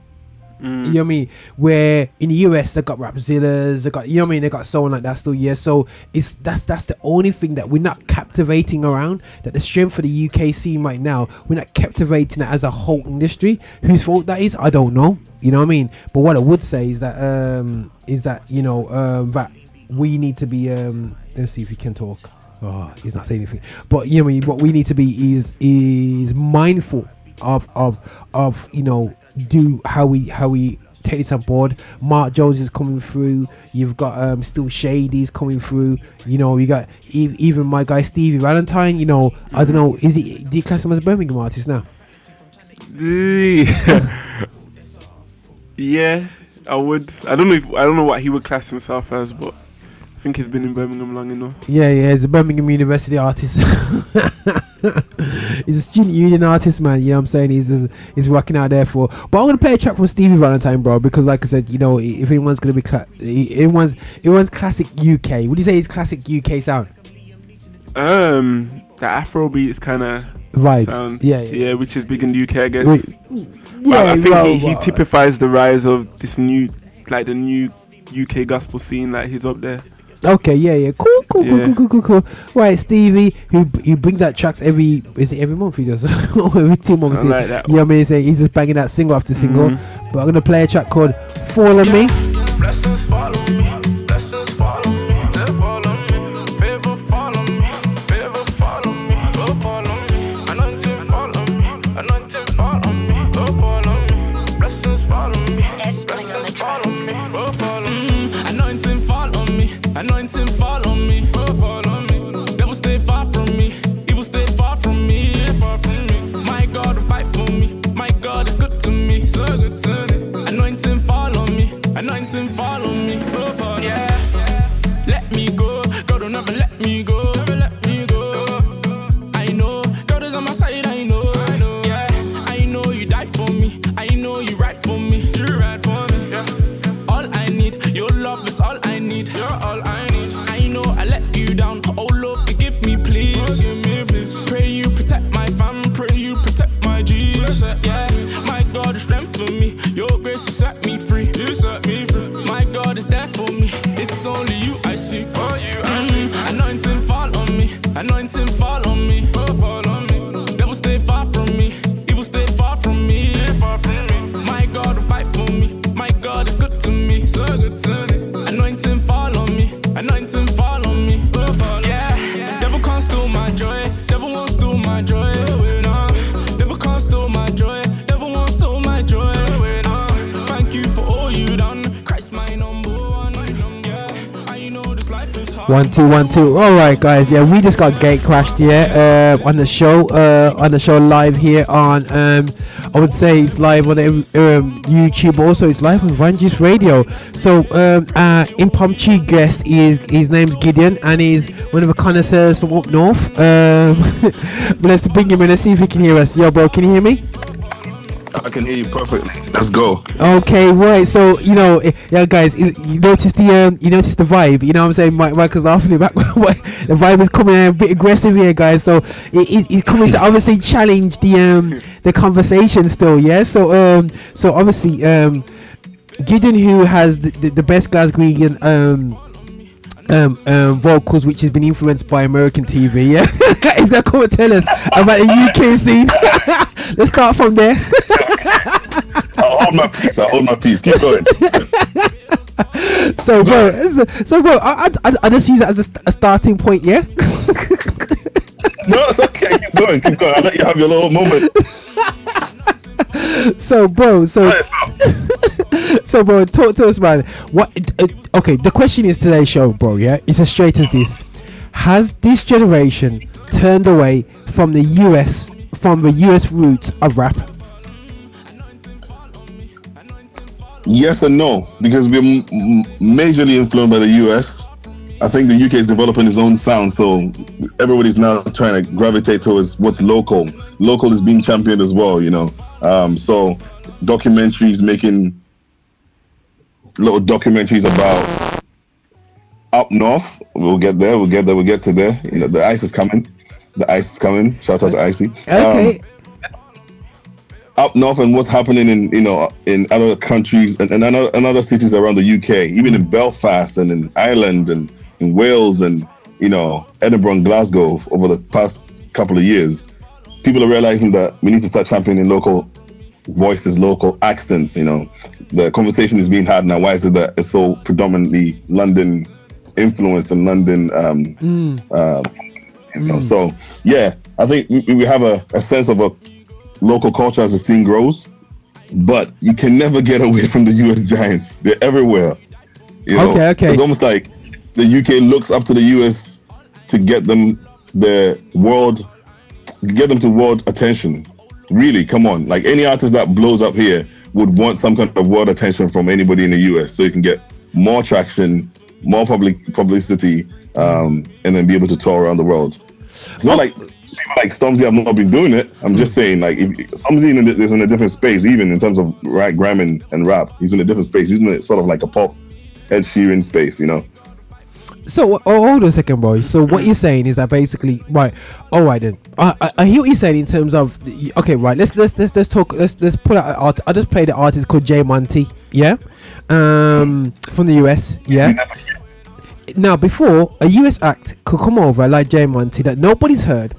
you know what I mean? Where in the US they got Rapzillas, they got you know what I mean, they got someone like that still, yeah. So it's that's that's the only thing that we're not captivating around. That the strength for the UK scene right now, we're not captivating it as a whole industry. Whose fault that is, I don't know. You know what I mean? But what I would say is that um is that, you know, um that we need to be um let's see if he can talk. Oh, he's not saying anything. But you know what I mean, what we need to be is is mindful of of of you know do how we how we take this on board. Marc Jones is coming through. You've got um Still Shadey's coming through. You know you got ev- even my guy Stevie Valentine. You know I don't know is he do you class him as a Birmingham artist now? yeah, I would. I don't know if I don't know what he would class himself as, but I think he's been in Birmingham long enough. Yeah, yeah, he's a Birmingham University artist. he's a student union artist, man. You know what I'm saying? He's he's rocking out there for. But I'm gonna play a track from Stevie Valentine, bro, because like I said, you know, if anyone's gonna be cla- anyone's anyone's classic UK. Would you say it's classic UK sound? Um, the Afrobeats kind of sound, Yeah, yeah. yeah, which is big in the UK, I guess. But yeah, I think well, he, he well. typifies the rise of this new, like the new UK gospel scene. Like he's up there. Okay, yeah, yeah, cool, cool, Yeah. cool, cool, cool, cool, cool. Right, Stevie, who he brings out tracks every is it every month he does, or every two months. Like that. You know what I mean? So he's just banging out single after single. Mhm. But I'm gonna play a track called "Fall on Me." Blessings follow me, two one two. All right, guys. Yeah, we just got gate crashed. Yeah, uh, on the show. Uh, on the show live here on. Um, I would say it's live on um, YouTube. Also, it's live on Vangelis Radio. So, um, uh, impromptu guest is his name's Gideon, and he's one of the connoisseurs from up north. Um, let's bring him in. Let's see if he can hear us. Yo, bro, can you hear me? I can hear you perfectly. Let's go. Okay, right. So you know, eh, yeah, guys, you you notice the um, you notice the vibe. You know what I'm saying? Mike, Michael's laughing in the background. the vibe is coming in a bit aggressive here, guys. So it, it, he's coming to obviously challenge the um the conversation still. Yeah. So um so obviously um Gideon, who has the, the, the best Glaswegian um. Um, um, vocals which has been influenced by American TV. Yeah, he's gonna come and tell us about the UK scene. Let's start from there. I'll hold my peace. I'll hold my peace. Keep going. so bro, so, bro, I, I, I- I just use that as a, a starting point, yeah. no, it's okay. Keep going. Keep going. I'll let you have your little moment. so bro, so so, bro, talk to us, man. What? Uh, okay, the question is today's show, bro. Yeah, it's as straight as this. Has this generation turned away from the US, from the US roots of rap? Yes and no, because we're m- majorly influenced by the US. I think the UK is developing its own sound, so everybody's now trying to gravitate towards what's local. Local is being championed as well, you know. Um, so documentaries making little documentaries about up north. We'll get there. We'll get there. We'll get to there. You know, the ice is coming. The ice is coming. Shout out to Icie. Okay. Um, up north and what's happening in you know in other countries and, and other, and other cities around the UK, even in Belfast and in Ireland and in Wales and you know Edinburgh and Glasgow over the past couple of years, people are realizing that we need to start championing local voices, local accents. You know, the conversation is being had now. Why is it that it's so predominantly London influenced and London um, Mm. uh, you know, so yeah, I think we, we have a, a sense of a local culture as the scene grows, but you can never get away from the US Giants. They're everywhere. You know, Okay, okay. It's almost like the UK looks up to the US to get them the world, get them to world attention. Really, come on. Like any artist that blows up here would want some kind of world attention from anybody in the US so you can get more traction, more public publicity, um, and then be able to tour around the world. It's not like people like Stormzy have not been doing it. I'm just saying, like, if Stormzy in a- is in a different space, even in terms of right gram and, and rap. He's in a different space. He's in a, sort of like a pop Ed Sheeran space, you know. So oh, hold on a second, bro. So what you're saying is that basically, right? All right then. I, I, I hear what you're saying in terms of okay, right. Let's let's let's let's talk. Let's let's put out. an art- I just played the artist called J. Monty. Yeah, um, from the US. Yeah. Now before a US act could come over like J. Monty that nobody's heard,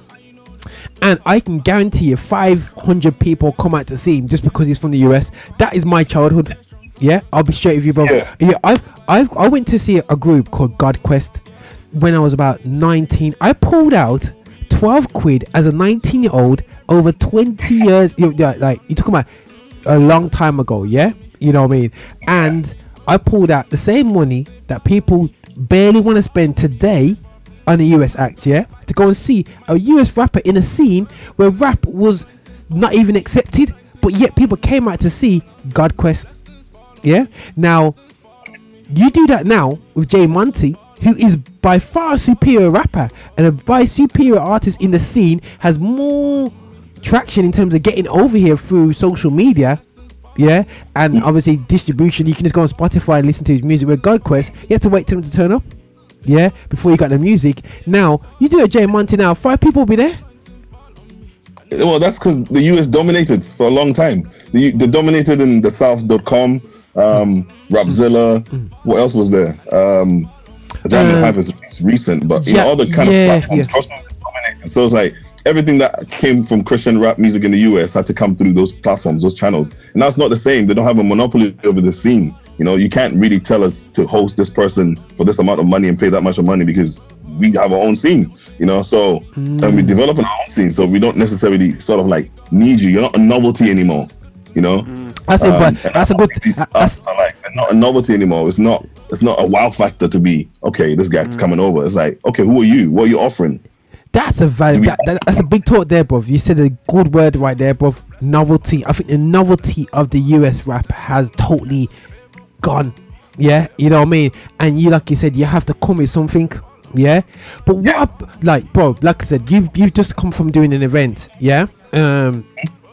and I can guarantee you 500 people come out to see him just because he's from the US. That is my childhood. Yeah, I'll be straight with you, bro. Yeah, I've, I've, I went to see a group called God Quest when I was about 19. I pulled out 12 quid as a 19 year old over 20 years. You, yeah, like you talking about a long time ago. Yeah, you know what I mean. And I pulled out the same money that people barely want to spend today on a US act, yeah, to go and see a US rapper in a scene where rap was not even accepted, but yet people came out to see God Quest. Yeah. Now, you do that now with J. Monty, who is by far a superior rapper and a by superior artist in the scene, has more traction in terms of getting over here through social media. Yeah, and obviously distribution. You can just go on Spotify and listen to his music. With God Quest, you have to wait for him to turn up. Yeah, before you got the music. Now you do a J. Monty now, five people will be there. Well, that's because the US dominated for a long time. They, they dominated in DaSouth.com, um, Rapzilla. What else was there? Um, don't Uh, it's it's recent, but you yeah, know, all the kind yeah, of platforms yeah. dominated. So it's like everything that came from Christian rap music in the US had to come through those platforms, those channels. And that's not the same. They don't have a monopoly over the scene. You know, you can't really tell us to host this person for this amount of money and pay that much of money because we have our own scene, you know. So and we Mm. develop our own scene, so we don't necessarily sort of like need you. You're not a novelty anymore, you know. Mm. That's a but and that's a good. these artists are like they're not a novelty anymore. It's not it's not a wow factor to be okay. This guy's mm. coming over. It's like okay, who are you? What are you offering? That's a valid. That, that, that's a big talk there, bruv. You said a good word right there, bruv. Novelty. I think the novelty of the US rap has totally gone. Yeah, you know what I mean. And you, like you said, you have to come with something. Yeah, but what, like, bro, like I said, you've you've just come from doing an event. Yeah, um,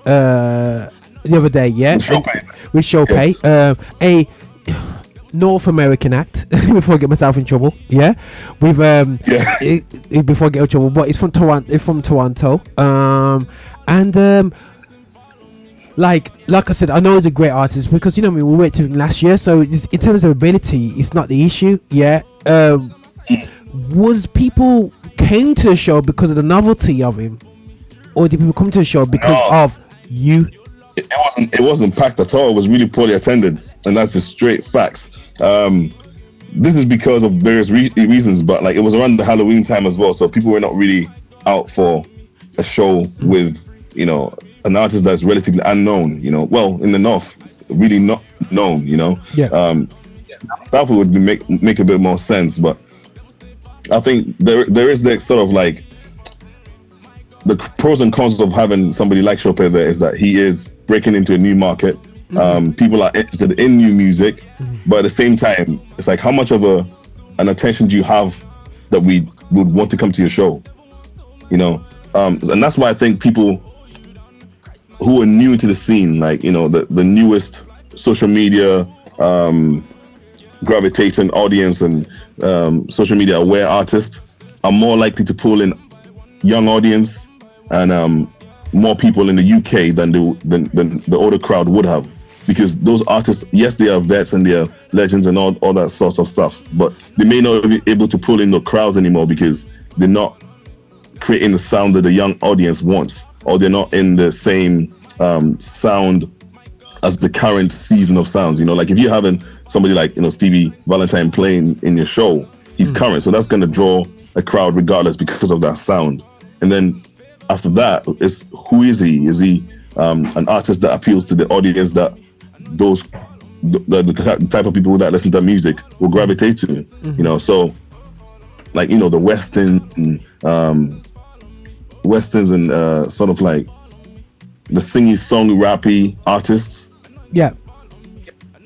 uh, the other day. Yeah, with Showpay. Um, a North American act before I get myself in trouble. Yeah, with um, i- i- before I get in trouble. But it's from Toronto. It's from Toronto. Um, and um, like like I said, I know he's a great artist because you know I mean we went to him last year. So in terms of ability, it's not the issue. Yeah. Um, was people came to the show because of the novelty of him, or did people come to the show because of you? It, wasn't it wasn't packed at all. It was really poorly attended, and that's the straight facts. Um, this is because of various re- reasons, but like it was around the Halloween time as well, so people were not really out for a show with you know an artist that's relatively unknown. You know, well in the north, really not known. You know. Yeah. Um, South would make make a bit more sense, but I think there there is the sort of like the pros and cons of having somebody like Chope there is that he is breaking into a new market. Um, people are interested in new music, but at the same time, it's like how much of a an attention do you have that we would want to come to your show? You know, um, and that's why I think people who are new to the scene, like you know, the the newest social media um, gravitating audience and um, social media aware artists are more likely to pull in young audience and um, more people in the UK than the than, than the older crowd would have. Because those artists, yes, they are vets and they are legends and all, all that sorts of stuff, but they may not be able to pull in the crowds anymore because they're not creating the sound that the young audience wants, or they're not in the same um, sound as the current season of sounds. You know, like if you're having somebody like you know Stevie Valentine playing in your show, he's current, so that's going to draw a crowd regardless because of that sound. And then after that, it's who is he? Is he um, an artist that appeals to the audience that those the, the, the type of people that listen to music will gravitate to? You know, so like you know the western um, westerns and uh, sort of like the singy song rappy artists Yeah.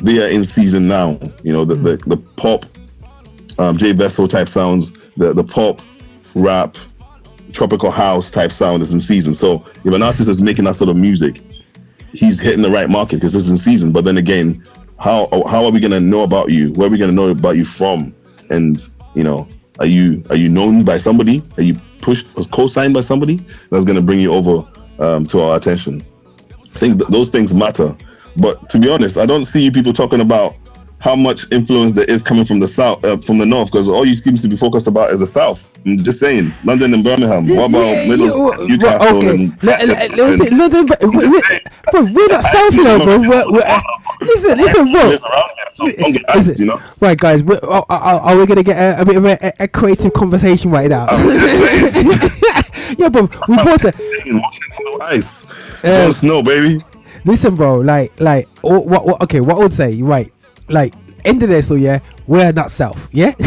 they are in season now. You know, the the, the pop, um, J Vessel type sounds, the the pop, rap, tropical house type sound is in season. So if an artist is making that sort of music, he's hitting the right market because it's in season. But then again, how how are we gonna know about you? Where are we gonna know about you from? And you know, are you are you known by somebody? Are you pushed or co-signed by somebody that's gonna bring you over um, to our attention? I think th- those things matter. But to be honest, I don't see people talking about how much influence there is coming from the south, uh, from the north, because all you seem to be focused about is the south. I'm just saying, London and Birmingham. What about Yeah, yeah, Newcastle, okay. and, Let- let- and- let- let- let- but we- we- bro, we're not south, you know, bro. We're, we're, listen, listen, bro. live so don't get asked, you know. Right, guys, we're, are, are, are we gonna get a, a bit of a, creative conversation right now? yeah, bro, we bought. Ice, Uh, Jon Snow, baby. Listen, bro, like, like, oh, what, what, okay, what I would say, right, like, end of this, so yeah, we're not south, yeah.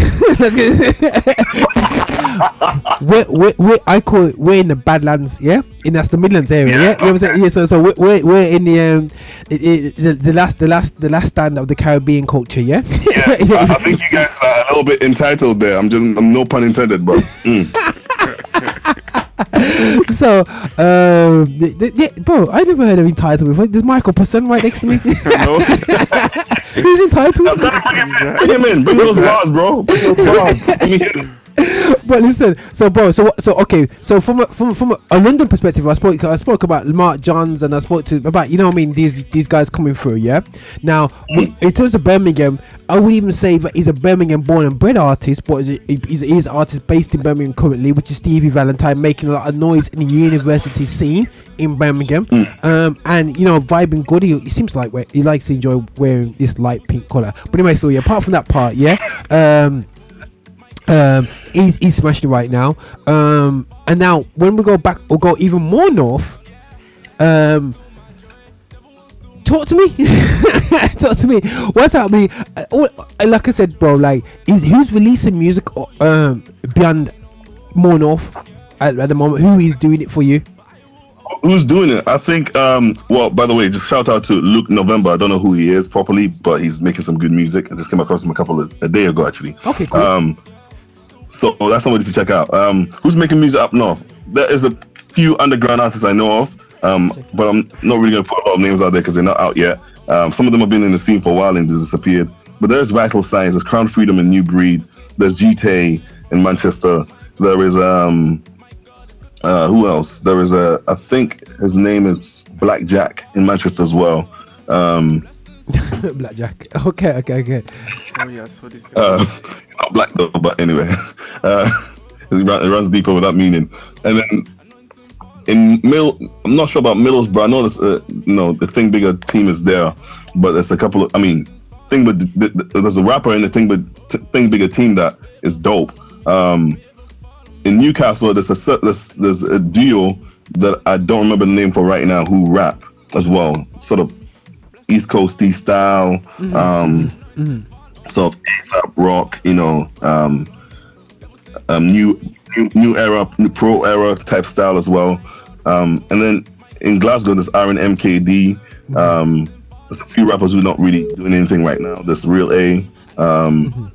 We're, we're, we're, I call it, we're in the Badlands, yeah, and that's the Midlands area, yeah. You know I'm saying? Yeah, so, so we're, we're, we're in the um, i i the, the last, the last, the last stand of the Caribbean culture, yeah. I, I think you guys are a little bit entitled there. I'm just, I'm no pun intended, but mm. so, um, th- th- yeah, bro, I never heard of entitled before. There's Michael Person right next to me. Who's entitled? bring him in, bring those bars, bro. Bring those bars. Let me hear them. but listen, so bro, so so okay, so from a, from from a, London perspective, I spoke I spoke about Marc Jones and I spoke to about you know what I mean these these guys coming through, yeah. Now, in terms of Birmingham, I would even say that he's a Birmingham born and bred artist, but he's, he's, he's an artist based in Birmingham currently, which is Stevie Valentine, making a lot of noise in the university scene in Birmingham, um, and you know vibing good. He, he seems like he likes to enjoy wearing this light pink color. But anyway, so yeah, apart from that part, yeah. Um, um, he's, he's smashing it right now. Um, and now when we go back or go even more north, um, talk to me. talk to me. What's happening? Uh, uh, like I said, bro, like is, who's releasing music uh, um, beyond more north at, at the moment? Who is doing it for you? Who's doing it? I think. Um, well, by the way, just shout out to Luke November. I don't know who he is properly, but he's making some good music. I just came across him a couple of a day ago, actually. Okay, cool. Um, so that's somebody to check out. Um, who's making music up north? There is a few underground artists I know of, um, but I'm not really gonna put a lot of names out there because they're not out yet. Um, some of them have been in the scene for a while and disappeared. But there's Vital Signs, there's Crown Freedom and New Breed, there's GTA in Manchester. There is um, uh, who else? There is a I think his name is Blackjack in Manchester as well. Um, Blackjack. Okay, okay, okay. Oh yeah, I saw this guy. uh, not black though, but anyway, uh, it, run, it runs deeper with that meaning. And then in Middle, I'm not sure about Middlesbrough. I know this, uh, you know, the Thing Bigger team is there, but there's a couple of, I mean, Thing but th- th- there's a rapper in the Thing but t- Thing Bigger team that is dope. Um, in Newcastle, there's a cer- there's, there's a duo that I don't remember the name for right now who rap as well, sort of East Coasty style, Mhm. um, Mhm. sort of ASAP rock, you know, um, um, new, new new era, new pro era type style as well. Um, and then in Glasgow, there's Aaron MKD. Um, there's a few rappers who are not really doing anything right now. There's Real A. Um,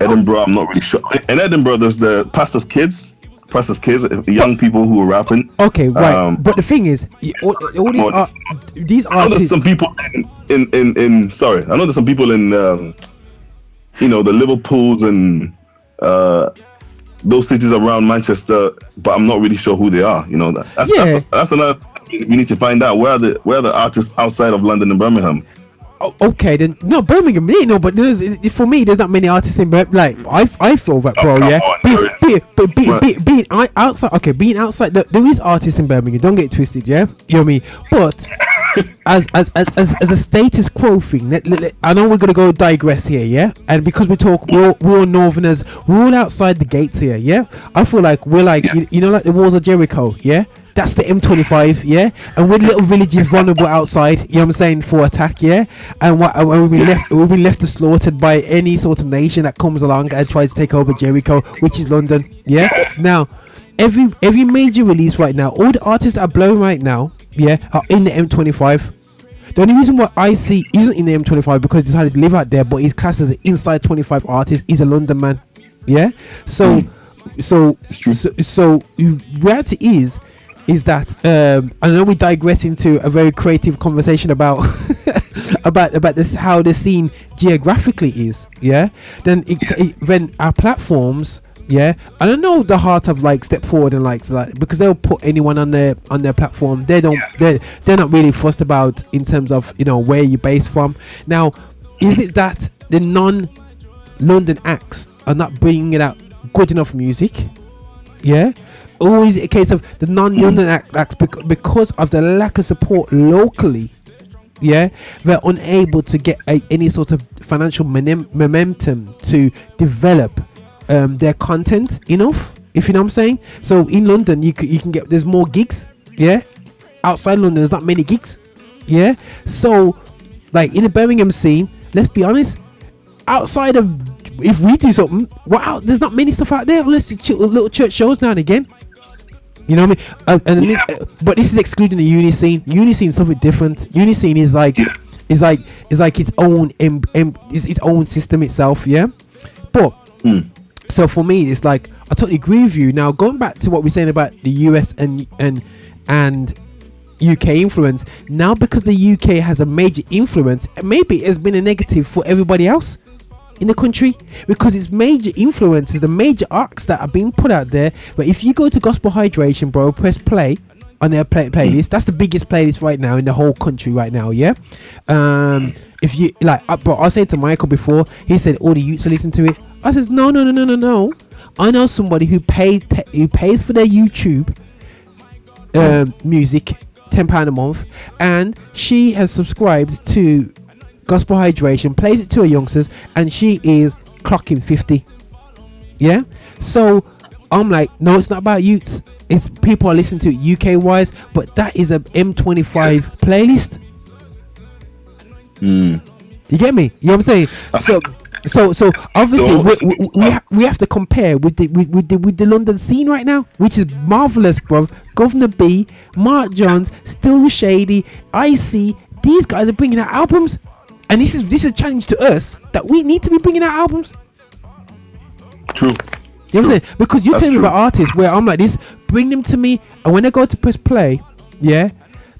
Edinburgh, I'm not really sure. In Edinburgh, there's the Pastor's Kids. Pastor's Kids, young people who are rapping. Okay, right. Um, but the thing is, all, all these are, these I know there's artists. some people in, in, in, in sorry, I know there's some people in, um, you know, the Liverpools and uh, those cities around Manchester, but I'm not really sure who they are. You know, that, that's, Yeah. that's that's another. We need to find out where are the where are the artists outside of London and Birmingham. Oh, okay, then no Birmingham. Yeah, no, but there's for me, there's not many artists in Bir- like mm. I I feel that, oh, bro. come yeah, on, be, be, be, be, being outside. Okay, being outside. There, there is artists in Birmingham. Don't get twisted. Yeah, you know what I mean. But as as as as, as a status quo thing, let, let- let- I know we're gonna go digress here. Yeah, and because we talk, we're all, we're all Northerners. We're all outside the gates here. Yeah, I feel like we're like you, you know like the walls of Jericho. Yeah. That's the M25, yeah, and we're little villages vulnerable outside. You know what I'm saying for attack, yeah, and what we'll be left, we've been left to slaughtered by any sort of nation that comes along and tries to take over Jericho, which is London, yeah. Now, every every major release right now, all the artists that are blowing right now, yeah, are in the M25. The only reason why Icie isn't in the M25 because he decided to live out there, but he's classed as an inside 25 artist. He's a London man, yeah. So, hmm. so, so, so, you- reality is, is that um, I know we digress into a very creative conversation about about about this how the scene geographically is, yeah. Then it, it, when our platforms. Yeah, I don't know the heart of like step forward and like so like because they'll put anyone on their on their platform. They don't they they're not really fussed about in terms of you know where you're based from. Now, is it that the non London acts are not bringing out good enough music? Yeah, it a case of the non-London act- acts because of the lack of support locally? Yeah, they're unable to get a, any sort of financial momentum to develop um, their content enough. If you know what I'm saying. So in London, you can you can get there's more gigs. Yeah, outside London, there's not many gigs. Yeah, so like in the Birmingham scene, let's be honest, outside of if we do something, wow, there's not many stuff out there unless it's little church shows now and again. You know what I mean? Uh, and this- uh, but this is excluding the uni scene. Uni scene is something different. Uni scene is like is like is like its own em, em, its, its own system itself. Yeah, but so for me, it's like I totally agree with you. Now going back to what we're saying about the US and and and UK influence. Now because the UK has a major influence, maybe it has been a negative for everybody else in the country because it's major influences, the major arcs that are being put out there. But if you go to Gospel Hydration, bro, press play on their play- playlist. That's the biggest playlist right now in the whole country right now. Yeah. Um, if you like, uh, I said to Michael before, he said all the youths are listening to it. I says no, no, no, no, no, no. I know somebody who paid te- who pays for their YouTube um, music, ten pound a month, and she has subscribed to Gospel Hydration, plays it to her youngsters, and she is clocking fifty. Yeah, so I'm like, no, it's not about youths. It's people are listening to it UK wise, but that is a M25 playlist. Mm. You get me? You know what I'm saying? So, so, so obviously we, we, we, ha- we have to compare with the with, with the with the London scene right now, which is marvelous, bro. Guvna B, Marc Jones, Still Shadey, Icie. These guys are bringing out albums, and this is this is a challenge to us that we need to be bringing out albums. True. You know what I'm saying? Because you tell me about artists where I'm like this, bring them to me, and when I go to press play, yeah,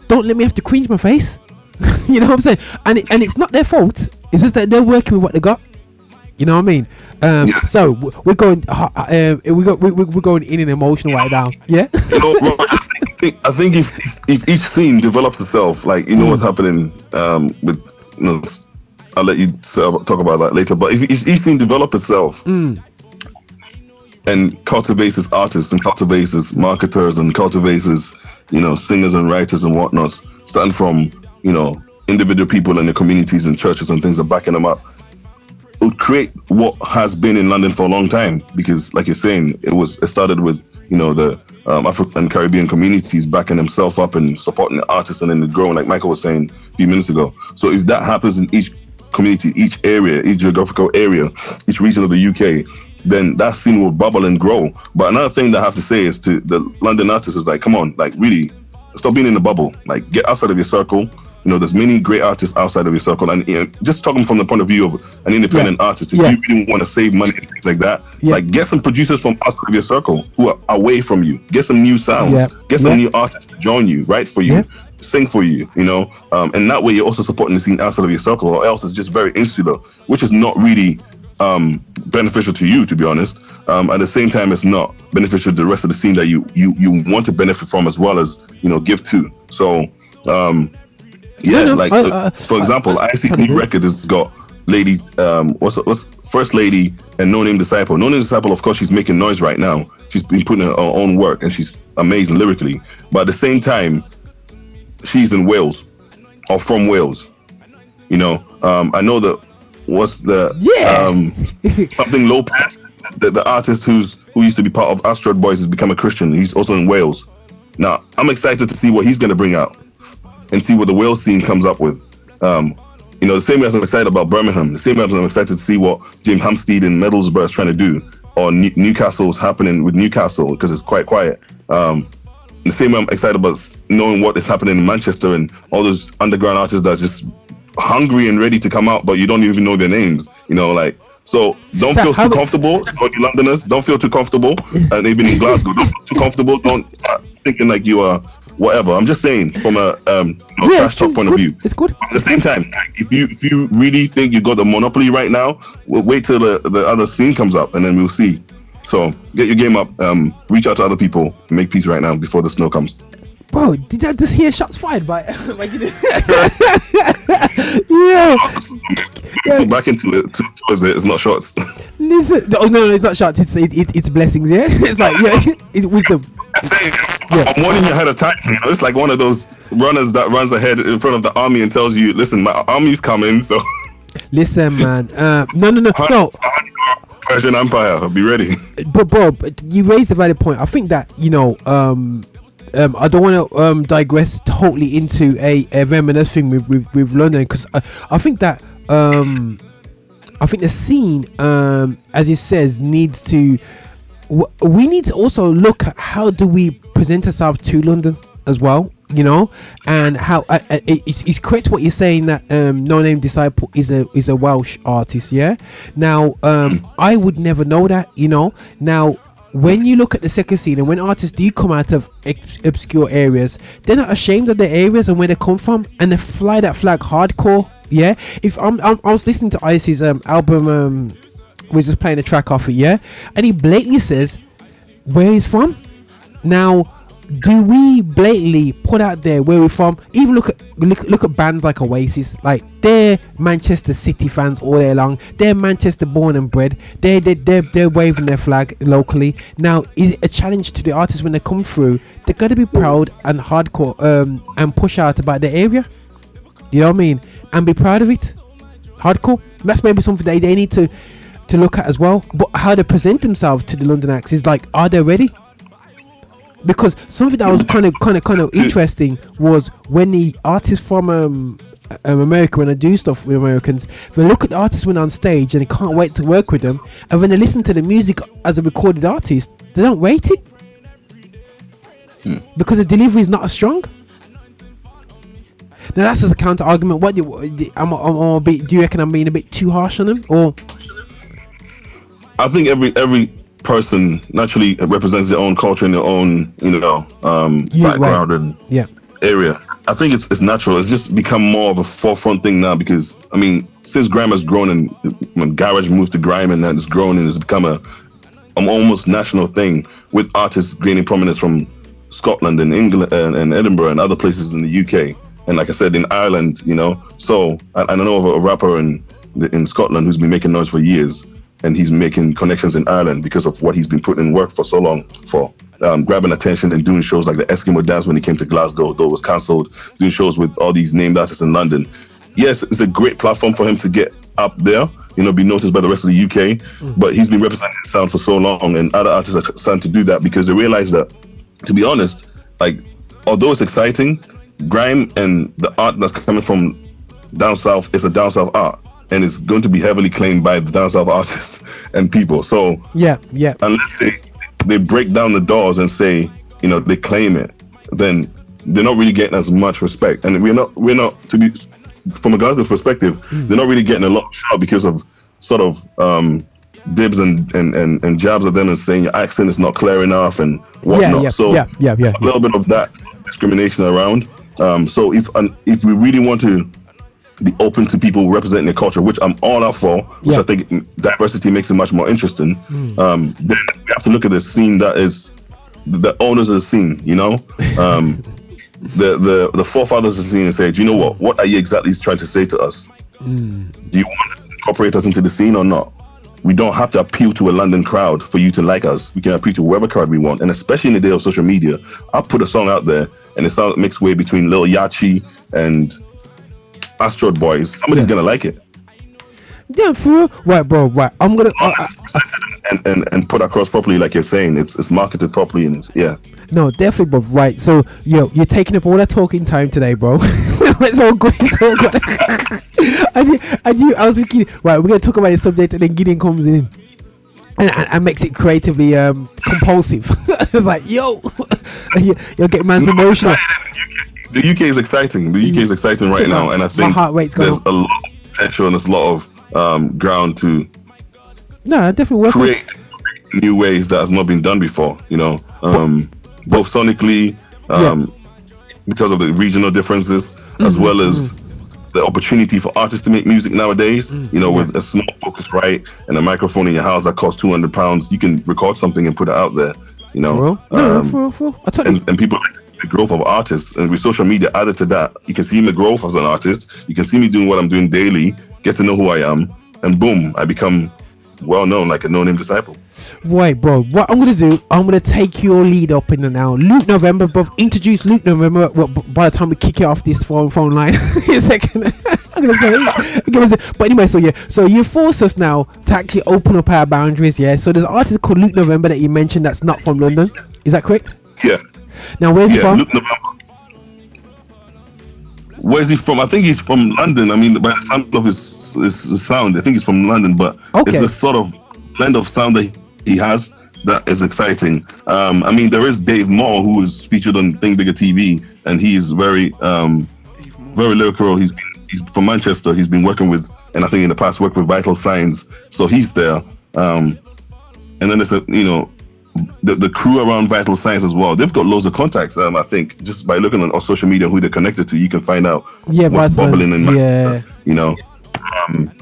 don't let me have to cringe my face. you know what I'm saying? And it, and it's not their fault. It's just that they're working with what they got. You know what I mean? Um, So we're going, uh, uh, we go, we, we- we're going in an emotional right now. Yeah. you know, I think, I think if, if each scene develops itself, like you know what's happening um, with, you know, s- I'll let you uh, talk about that later. But if, if scene develop itself Mm. and cultivates its artists and cultivates its marketers and cultivates its, you know, singers and writers and whatnot, starting from you know individual people in the communities and churches and things are backing them up. It would create what has been in London for a long time because, like you're saying, it was it started with you know the um, African Caribbean communities backing themselves up and supporting the artists and then growing, like Michael was saying a few minutes ago. So if that happens in each community, each area, each geographical area, each region of the UK, then that scene will bubble and grow. But another thing that I have to say is to the London artists is like, come on, like really, stop being in the bubble. Like get outside of your circle. You know, there's many great artists outside of your circle, and you know, just talking from the point of view of an independent artist, if Yeah. you really want to save money and things like that, like get some producers from outside of your circle who are away from you. Get some new sounds. Yeah. Get some Yeah. new artists to join you, write for you, sing for you. You know, um, and that way you're also supporting the scene outside of your circle, or else it's just very insular, which is not really um, beneficial to you, to be honest. Um, at the same time, it's not beneficial to the rest of the scene that you you you want to benefit from as well as you know give to. So, um, yeah, No, no, like I- uh, I- for example, I see new record has got lady um what's what's first lady and no name disciple. No name disciple, of course, she's making noise right now. She's been putting her own work and she's amazing lyrically. But at the same time, she's in Wales or from Wales. You know, um, I know that what's the um something Lopez, the, the artist who's who used to be part of Astroid Boys has become a Christian. He's also in Wales. Now I'm excited to see what he's gonna bring out and see what the Wales scene comes up with. Um, you know, the same way as I'm excited about Birmingham, the same way as I'm excited to see what James Hampstead and Middlesbrough is trying to do, or New- Newcastle's happening with Newcastle because it's quite quiet. Um, the same way I'm excited about knowing what is happening in Manchester and all those underground artists that are just hungry and ready to come out, but you don't even know their names. You know, like so. Don't So feel too comfortable, all you Londoners. Don't feel too comfortable, and even in Glasgow, don't feel too comfortable. Don't start thinking like you are whatever. I'm just saying from a um you know, Yeah, trash talk point it's of good, view. It's good. At the same time, if you if you really think you got the monopoly right now, we'll wait till the, the other scene comes up and then we'll see. So get your game up. Um, reach out to other people. Make peace right now before the snow comes. Bro, did I just hear shots fired by? by yeah. Go back into it. To, towards it. It's not shots. Listen, oh no, no, it's not shots. It's it, it, it's blessings. Yeah, it's like yeah, it's wisdom. I'm warning you ahead of time. You know, it's like one of those runners that runs ahead in front of the army and tells you, "Listen, my army's coming." So, Listen, man. Uh, no, no, no, no. Persian Empire, be ready. But bro, you raised a valid point. I think that you know, um, um, I don't want to um digress totally into a, a reminiscence thing with with, with London because I, I think that um, I think the scene um, as it says needs to. w- We need to also look at how do we present ourselves to London as well, you know, and how uh, uh, it's, it's correct what you're saying that um, No Name Disciple is a is a Welsh artist, yeah. Now, um, I would never know that, you know. Now, when you look at the second scene and when artists do come out of ex- obscure areas, they're not ashamed of their areas and where they come from, and they fly that flag hardcore. Yeah, if I'm, I'm I was listening to Icie's um, album, um, was just playing a track off it, yeah, and he blatantly says where he's from. Now, do we blatantly put out there where we're from? Even look at look, look at bands like Oasis, like they're Manchester City fans all day long. They're Manchester born and bred. They're they're they're, they're waving their flag locally. Now, is it a challenge to the artists when they come through? They got to be proud and hardcore um and push out about their area. You know what I mean? And be proud of it. Hardcore. That's maybe something they, they need to to look at as well. But how they present themselves to the London acts is like, are they ready? Because something that was kind of kind of kind of interesting was when the artists from um, um America when I do stuff with Americans, they look at the artists when on stage and they can't wait to work with them, and when they listen to the music as a recorded artist, they don't rate it because the delivery is not as strong. Now that's just a counter argument. What do you, I'm, I'm, I'm a bit, do you reckon I'm being a bit too harsh on them, or I think every every person naturally represents their own culture and their own you know um, Yeah, right. background and yeah? area. I think it's it's natural. It's just become more of a forefront thing now because I mean, since grime has grown and when garage moved to grime and that has grown and it's become a an almost national thing with artists gaining prominence from Scotland and England and, and Edinburgh and other places in the UK. And like I said, in Ireland, you know. So I, I know of a rapper in in Scotland who's been making noise for years, and he's making connections in Ireland because of what he's been putting in work for so long for um, grabbing attention and doing shows like the Eskimo Dance when he came to Glasgow, though it was cancelled. Doing shows with all these named artists in London. Yes, it's a great platform for him to get up there, you know, be noticed by the rest of the UK. But he's been representing his sound for so long, and other artists are starting to do that because they realize that to be honest, like although it's exciting, grime and the art that's coming from down south is a down south art, and it's going to be heavily claimed by the down south artists and people. So Yeah, yeah. unless they they break down the doors and say you know they claim it, then they're not really getting as much respect. And we're not we're not to be from a Glasgow perspective, they're not really getting a lot of shout because of sort of um, dibs and, and, and, and jabs at them and saying your accent is not clear enough and whatnot. yeah, yeah, so yeah, yeah, yeah, a little bit of that discrimination around. Um, so if and if we really want to be open to people representing their culture, which I'm all out for, which Yeah. I think diversity makes it much more interesting. Mm. Um, then we have to look at the scene that is the owners of the scene. You know, um, the the the forefathers of the scene and say, do you know what? What are you exactly trying to say to us? Mm. Do you want to incorporate us into the scene or not? We don't have to appeal to a London crowd for you to like us. We can appeal to whoever crowd we want. And especially in the day of social media, I'll put a song out there and it sounds mixed way between Lil Yachty and Astroid Boys. Somebody's gonna like it Yeah, for real. Right, bro. Right, I'm gonna. Uh, and, and, and put across properly, like you're saying. It's it's marketed properly and it's, yeah. no, definitely, bro. Right. So, yo, you're taking up all that talking time today, bro. it's all good. It's all. I knew, I knew. I was thinking, right, we're gonna talk about this subject, and then Gideon comes in. And, and, and makes it creatively um, compulsive. it's like, yo, you, you'll get man's emotional. The UK is exciting. The UK is exciting right now, and I my think heart rate's going there's a lot of potential and there's a lot of um, ground to No, definitely create new ways that has not been done before. You know, um, both sonically, um, because of the regional differences, as Mhm, well as the opportunity for artists to make music nowadays. Mm, you know, with a small Focusrite and a microphone in your house that costs two hundred pounds, you can record something and put it out there. You know, For real? Um, for real, for real. I and, and people like the growth of artists and with social media added to that you can see my growth as an artist you can see me doing what i'm doing daily get to know who i am and boom i become well known like a no-name disciple Right, bro. What I'm gonna do, I'm gonna take your lead up in the now. Luke November, bro. Introduce Luke November. Well, b- by the time we kick it off this phone phone line, in a second. I'm gonna say, I'm gonna say- but anyway, so yeah, so you force us now to actually open up our boundaries. Yeah. So there's an artist called Luke November that you mentioned that's not from London. Is that correct? yeah Now, where's he yeah from? Luke November. where's he from i think he's from london i mean by the sound of his, his, sound i think he's from london but it's a sort of blend of sound that he has that is exciting um i mean there is dave moore who is featured on thing bigger tv and he is very um very lyrical. He's been, he's from Manchester. He's been working with, and I think in the past worked with Vital Signs. So he's there. Um, and then there's a you know the, the crew around Vital Signs as well. They've got loads of contacts. Um, I think just by looking on, on social media who they're connected to, you can find out Yeah, what's bubbling in Signs, Yeah. You know, um,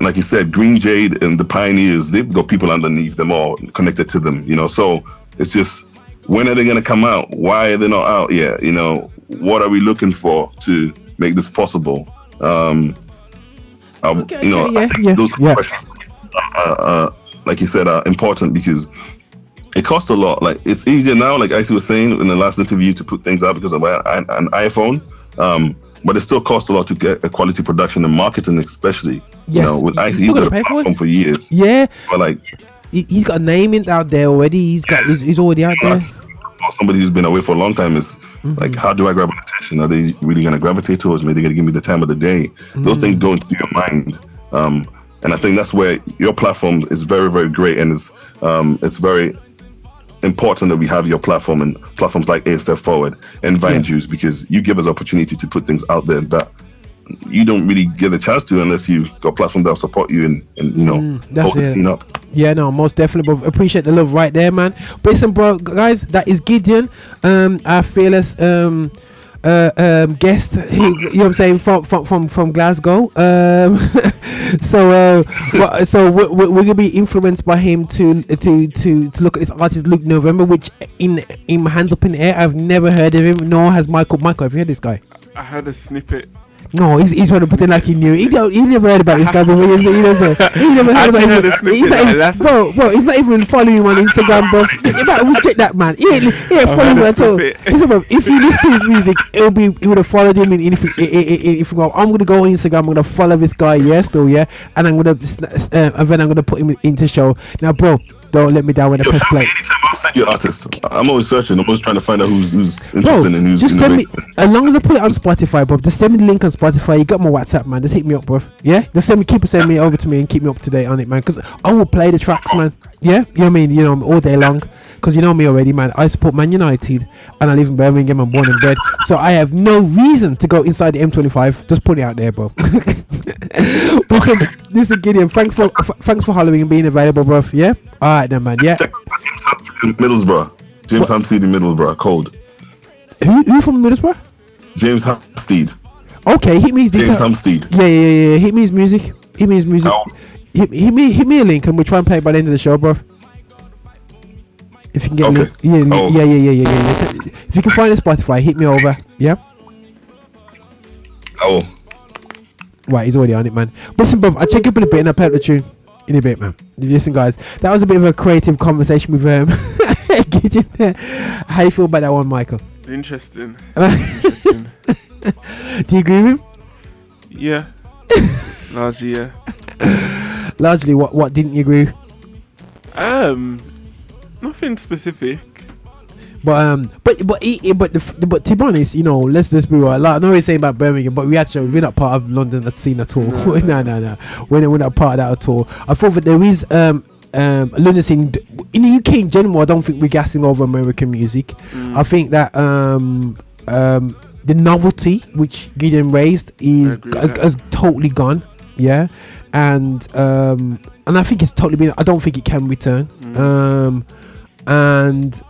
like you said, Green Jade and the Pioneers. They've got people underneath them all connected to them. You know, so it's just when are they going to come out? Why are they not out yet? You know, what are we looking for to make this possible? Um, I- you know, okay, I think yeah, those yeah. questions, uh, uh, like you said, are important because it costs a lot. Like it's easier now, like Icie was saying in the last interview, to put things out because of an, an iPhone. Um, but it still costs a lot to get a quality production and marketing, especially. You know, with Icie, he's gotta a for platform for years. Yeah, But like, he, he's got a name in out there already. He's got. He's, he's already out there. Somebody who's been away for a long time is like, how do I grab attention? Are they really going to gravitate towards me? Are they going to give me the time of the day? Those Mm. things go into your mind. Um, and I think that's where your platform is very, very great. And it's, um, it's very important that we have your platform and platforms like A Step Forward and Vine Yeah. Juice because you give us opportunity to put things out there that you don't really get a chance to unless you've got platforms that will support you and, and you know, Mm, that's hold the it. scene up. Yeah, no, most definitely, bro. Appreciate the love right there, man. But listen, bro, guys, that is Gideon, um, our fearless um, uh, um, guest. He, you know what I'm saying from from from, from Glasgow. Um, so uh, what- so we're, we're we're gonna be influenced by him to to to to look at this artist Luke November, which in in my hands up in the air, I've never heard of him. Nor has Michael. Michael, have you heard this guy? I had a snippet. No, he's, he's trying to pretend like he knew. He don't. He never heard about this guy, but he, he doesn't. He never heard about him. He's not even, bro, bro. He's not even following him on Instagram, bro. You better reject that man. He ain't, he ain't following him at all. Listen, bro. If you listen to his music, it'll be. He would have followed him in anything. If you go, I'm gonna go on Instagram. I'm gonna follow this guy. Yeah, still, yeah. And I'm gonna, uh, and then I'm gonna put him into show. Now, bro. Don't let me down when I press play. anytime. I'll send you an artist. I'm always searching. I'm always trying to find out who's who's Bro, interesting and who's just send me as long as I put it on Spotify, bro. Just send me the link on Spotify. You got my WhatsApp, man. Just hit me up, bro. Yeah, just send me, keep sending me over to me and keep me up to date on it, man. Because I will play the tracks, man. Yeah, you know what I mean. You know, all day long. Because you know me already, man. I support Man United, and I live in Birmingham. I'm born and bred, so I have no reason to go inside the M25. Just put it out there, bro. listen, listen, Gideon. Thanks for f- thanks for Halloween and being available, bro. Yeah. All right, then, man. Yeah. In Middlesbrough. James Hampstead in Middlesbrough. Cold. Who, who from Middlesbrough? James Hampstead. Okay, hit me his James details. Hampstead. Yeah, yeah, yeah, yeah. Hit me his music. Hit me his music. Hit, hit me, hit me a link, and we'll try and play it by the end of the show, bro. If you can get a link, yeah, Oh. yeah, yeah, yeah, yeah, yeah. So, If you can find a Spotify, hit me over. Yeah. Oh. Right, he's already on it, man. Listen, bro, I'll check up in a bit and I'll play tune in a bit, man. Listen, guys, that was a bit of a creative conversation with um. Gideon. How you feel about that one, Michael? It's interesting. interesting. Do you agree with him? Yeah. Largely, yeah. Largely, what what didn't you agree? with? Um, nothing specific. But um, but but he, but the, but to be honest, you know, let's just be real. Like, I know he's saying about Birmingham, but we actually we're not part of London scene at all. No, no, no, no. We're, not- we're not part of that at all. I thought that there is um um London scene in the UK in general. I don't think we're gassing over American music. Mm. I think that um um the novelty which Gideon raised is has, has totally gone. Yeah, and um and I think it's totally been. I don't think it can return. Mm. Um and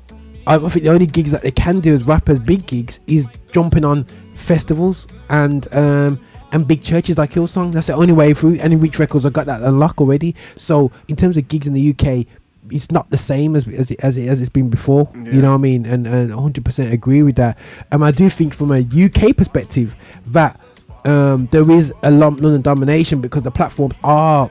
I I think the only gigs that they can do as rappers, big gigs, is jumping on festivals and um and big churches like Hillsong. That's the only way through. And in Reach Records, I got that unlocked already. So in terms of gigs in the UK, it's not the same as as it, as, it, as it's been before. You know what I mean? And and 100% agree with that. And I do think from a UK perspective that um, there is a lump London domination because the platforms are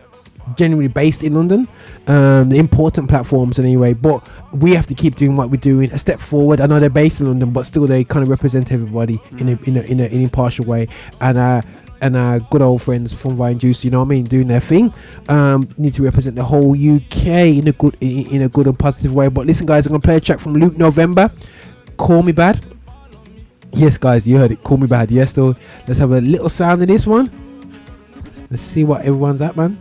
generally based in London, um, the important platforms anyway. But we have to keep doing what we're doing, a step forward. I know they're based in London, but still they kind of represent everybody in a in a in, a, in an impartial way. And uh, and our good old friends from Vine Juice, you know what I mean, doing their thing. Um, need to represent the whole UK in a good in, in a good and positive way. But listen, guys, I'm gonna play a track from Luke November. Call me bad. Yes, guys, you heard it. Call me bad. Yes, though. Let's have a little sound in this one. Let's see what everyone's at, man.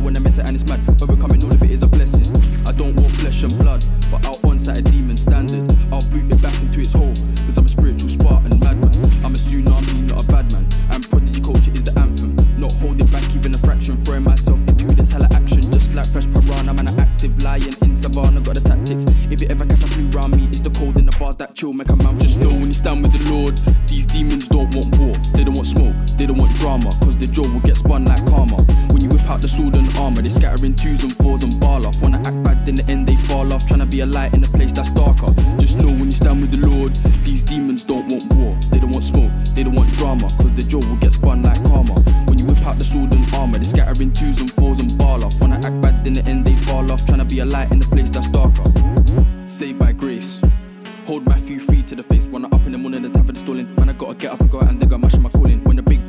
Marker wanna I mess it and it's mad. Overcoming all of it is a blessing. I don't want flesh and blood, but out on side a demon standard. I'll boot it back into its hole, cause I'm a spiritual Spartan madman. I'm a tsunami, not a bad man. And prodigy culture is the anthem. Not holding back even a fraction, throwing myself into this hella action. Just like fresh piranha, man, an active lion in savannah, got the tactics. If you ever catch a flu round me, it's the cold in the bars that chill, make a man just know when you stand with the Lord. These demons don't want war, they don't want smoke, they don't want drama, cause the jaw will get spun like karma. When you whip out the sword and armor, they scatter in twos and fours and bar off. Wanna act bad, in the end they fall off, trying to be a light in a place that's darker. Just know when you stand with the Lord, these demons don't want war, they don't want smoke, they don't want drama, cause the jaw will get spun like karma. Whip out the sword and armor, they scatter in twos and fours and ball off. Wanna act bad, in the end they fall off, trying to be a light in a place that's darker. Saved by grace. Hold Matthew free to the face. I up in the morning, the time for the stalling. Man, I gotta get up and go out and dig up, mashing my calling.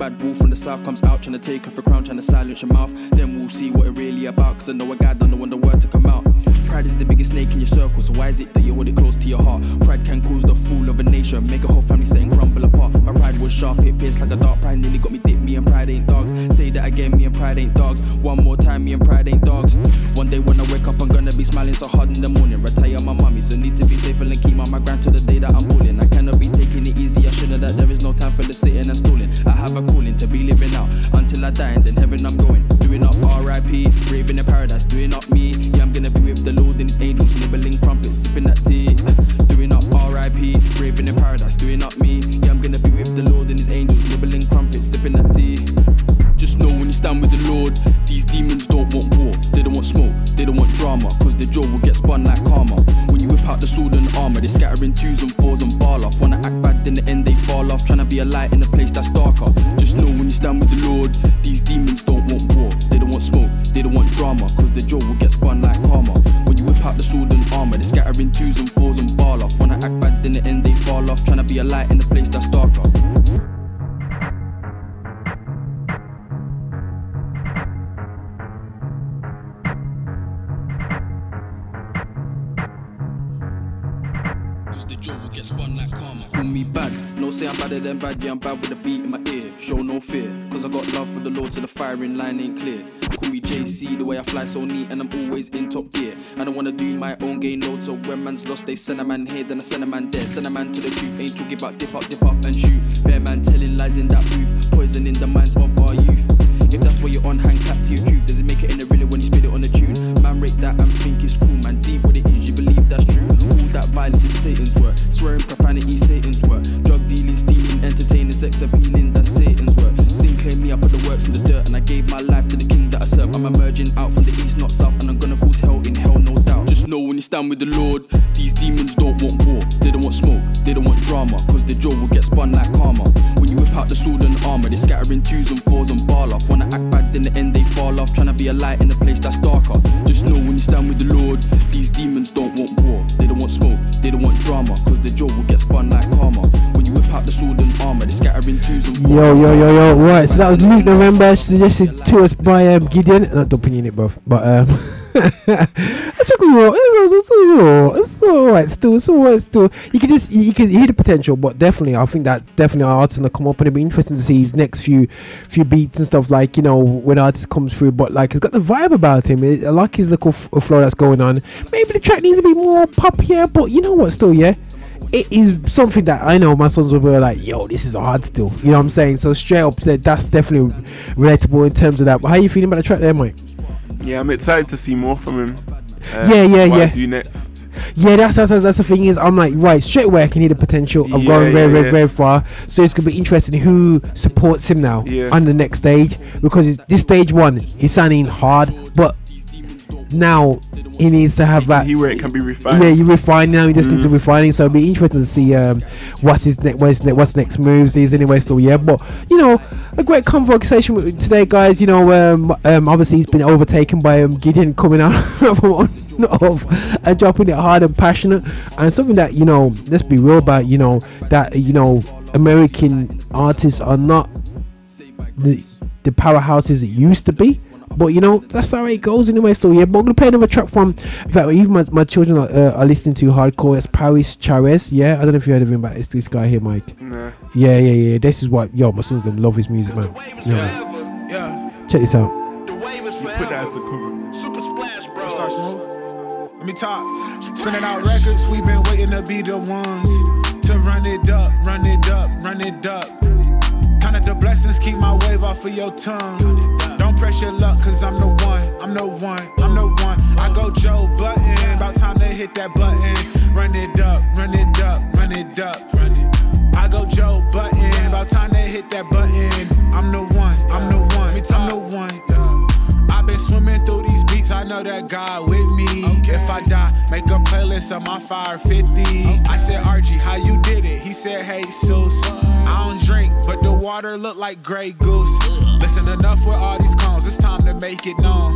Bad wolf from the south comes out, trying to take off your crown, trying to silence your mouth, then we'll see what it really about. Cause I know a guy don't know the word to come out. Pride is the biggest snake in your circle, so why is it that you hold it close to your heart? Pride can cause the fool of a nation, make a whole family sit and crumble apart. My pride was sharp, it pierced like a dark pride, nearly got me dipped. Me and pride ain't dogs. Say that again, me and pride ain't dogs. One more time, me and pride ain't dogs. One day when I wake up, I'm gonna be smiling so hard in the morning. Retire my mommy, so need to be faithful and keep on my grind till the day that I'm balling. I cannot be taking it easy, I should know that there is no time for the sitting and stalling. I have a calling to be living out until I die, and then heaven I'm going. Doing up RIP, raving in paradise, doing up me. Yeah, I'm gonna be with the Lord and his angels, nibbling crumpets, sipping that tea. Doing up RIP, raving in paradise, doing up me. Yeah, I'm gonna be with the Lord and his angels, nibbling crumpets, sipping that tea stand with the Lord. These demons don't want war, they don't want smoke, they don't want drama, cause the jaw will get spun like karma. When you whip out the sword and armor, they scatter in twos and fours and ball off. Wanna act bad, in the end they fall off. Tryna be a light in a place that's darker. Just know when you stand with the Lord, these demons don't want war, they don't want smoke, they don't want drama, cause the jaw will get spun like karma. When you whip out the sword and armor, they scatter in twos and fours and ball off. Wanna act bad, in the end they fall off. Tryna be a light in a place that's darker. Say I'm badder than bad, yeah, I'm bad with a beat in my ear. Show no fear, cause I got love for the Lord, so the firing line ain't clear. Call me JC, the way I fly so neat, and I'm always in top gear. I don't wanna do my own game load, so when man's lost, they send a man here, then I send a man there. Send a man to the truth, ain't talking about dip up, dip up and shoot. Bear man telling lies in that booth, poison in the minds of our youth. If that's what you're on, hand clap to your truth. Does it make it in the realer when you spit it on the tune? Man, rate that and think it's cool, man. Deep what it is, you believe that's true. All that violence is Satan's work. Swearing profanity, Satan's work. Entertaining, sex appealing, that's Satan's work. Sin claim me, I put the works in the dirt, and I gave my life to the king that I serve. I'm emerging out from the east, not south, and I'm gonna cause hell in hell, no doubt. Just know when you stand with the Lord, these demons don't want war. They don't want smoke, they don't want drama, cause the jaw will get spun like karma. When you whip out the sword and armor, they scatter twos and fours and ball off. Wanna act bad, in the end they fall off. Trying to be a light in a place that's darker. Just know when you stand with the Lord, these demons don't want war. They don't want smoke, they don't want drama, cause the jaw will get spun like karma. Out the sword and armor, they scatter in twos and. Yo, yo, yo, yo. Right, so that was Luke November, suggested to us by um, Gideon. Not put in it, bruv. But um, it's all, it's, all, it's alright still. It's alright still. You can just you can hear the potential, but definitely, I think that definitely our artists gonna come up, and it'll be interesting to see his next few few beats and stuff. Like you know when artist comes through, but like he's got the vibe about him. It, I like his little f- flow that's going on. Maybe the track needs to be more poppier, but you know what? Still, yeah it is something that I know my sons will be like, yo, this is hard still. You know what I'm saying? So straight up, that's definitely relatable in terms of that. But how you feeling about the track there, Mike? Yeah, I'm excited to see more from him. Uh, Yeah, yeah, what I yeah. do next. Yeah, that's, that's that's the thing is I'm like right straight away I can hear the potential of Yeah, going very yeah, very yeah. very far. So it's gonna be interesting who supports him now Yeah. on the next stage because it's, this stage one he's sounding hard, but now he needs to have that. He where it can be refined. Yeah, you refine now. He just needs to Mm. refining. So it'll be interesting to see um, what his next, what's, ne- what's next moves is anyway. Still, yeah, but you know, a great conversation today, guys. You know, um, um, obviously he's been overtaken by um, Gideon coming out of and dropping it hard and passionate, and something that you know, let's be real about. You know that you know American artists are not the the powerhouses it used to be. But you know that's how it goes anyway. So yeah, but I'm gonna play another track from that even my, my children are, uh, are listening to hardcore. It's Parris Chariz. Yeah, I don't know if you heard of him, but it's this guy here, Mike. Nah. Yeah, yeah, yeah. This is what yo my sons them love his music, man. You know, Yeah. check this out. You put that as the cover. Super splash, bro. Start smooth. Let me talk. Spinning out records, we been waiting to be the ones to run it up, run it up, run it up. Up the blessings, keep my wave off of your tongue. Don't press your luck, cause I'm the one, I'm the one, I'm the one. I go Joe Budden, about time to hit that button. Run it up, run it up, run it up. I go Joe Budden, about time to hit that button. I'm the one, know that God with me. If I die, make a playlist of my fire 50. I said, Archie, how you did it? He said, Hey, Seuss. I don't drink, but the water look like Grey Goose. Listen, enough with all these clones, it's time to make it known.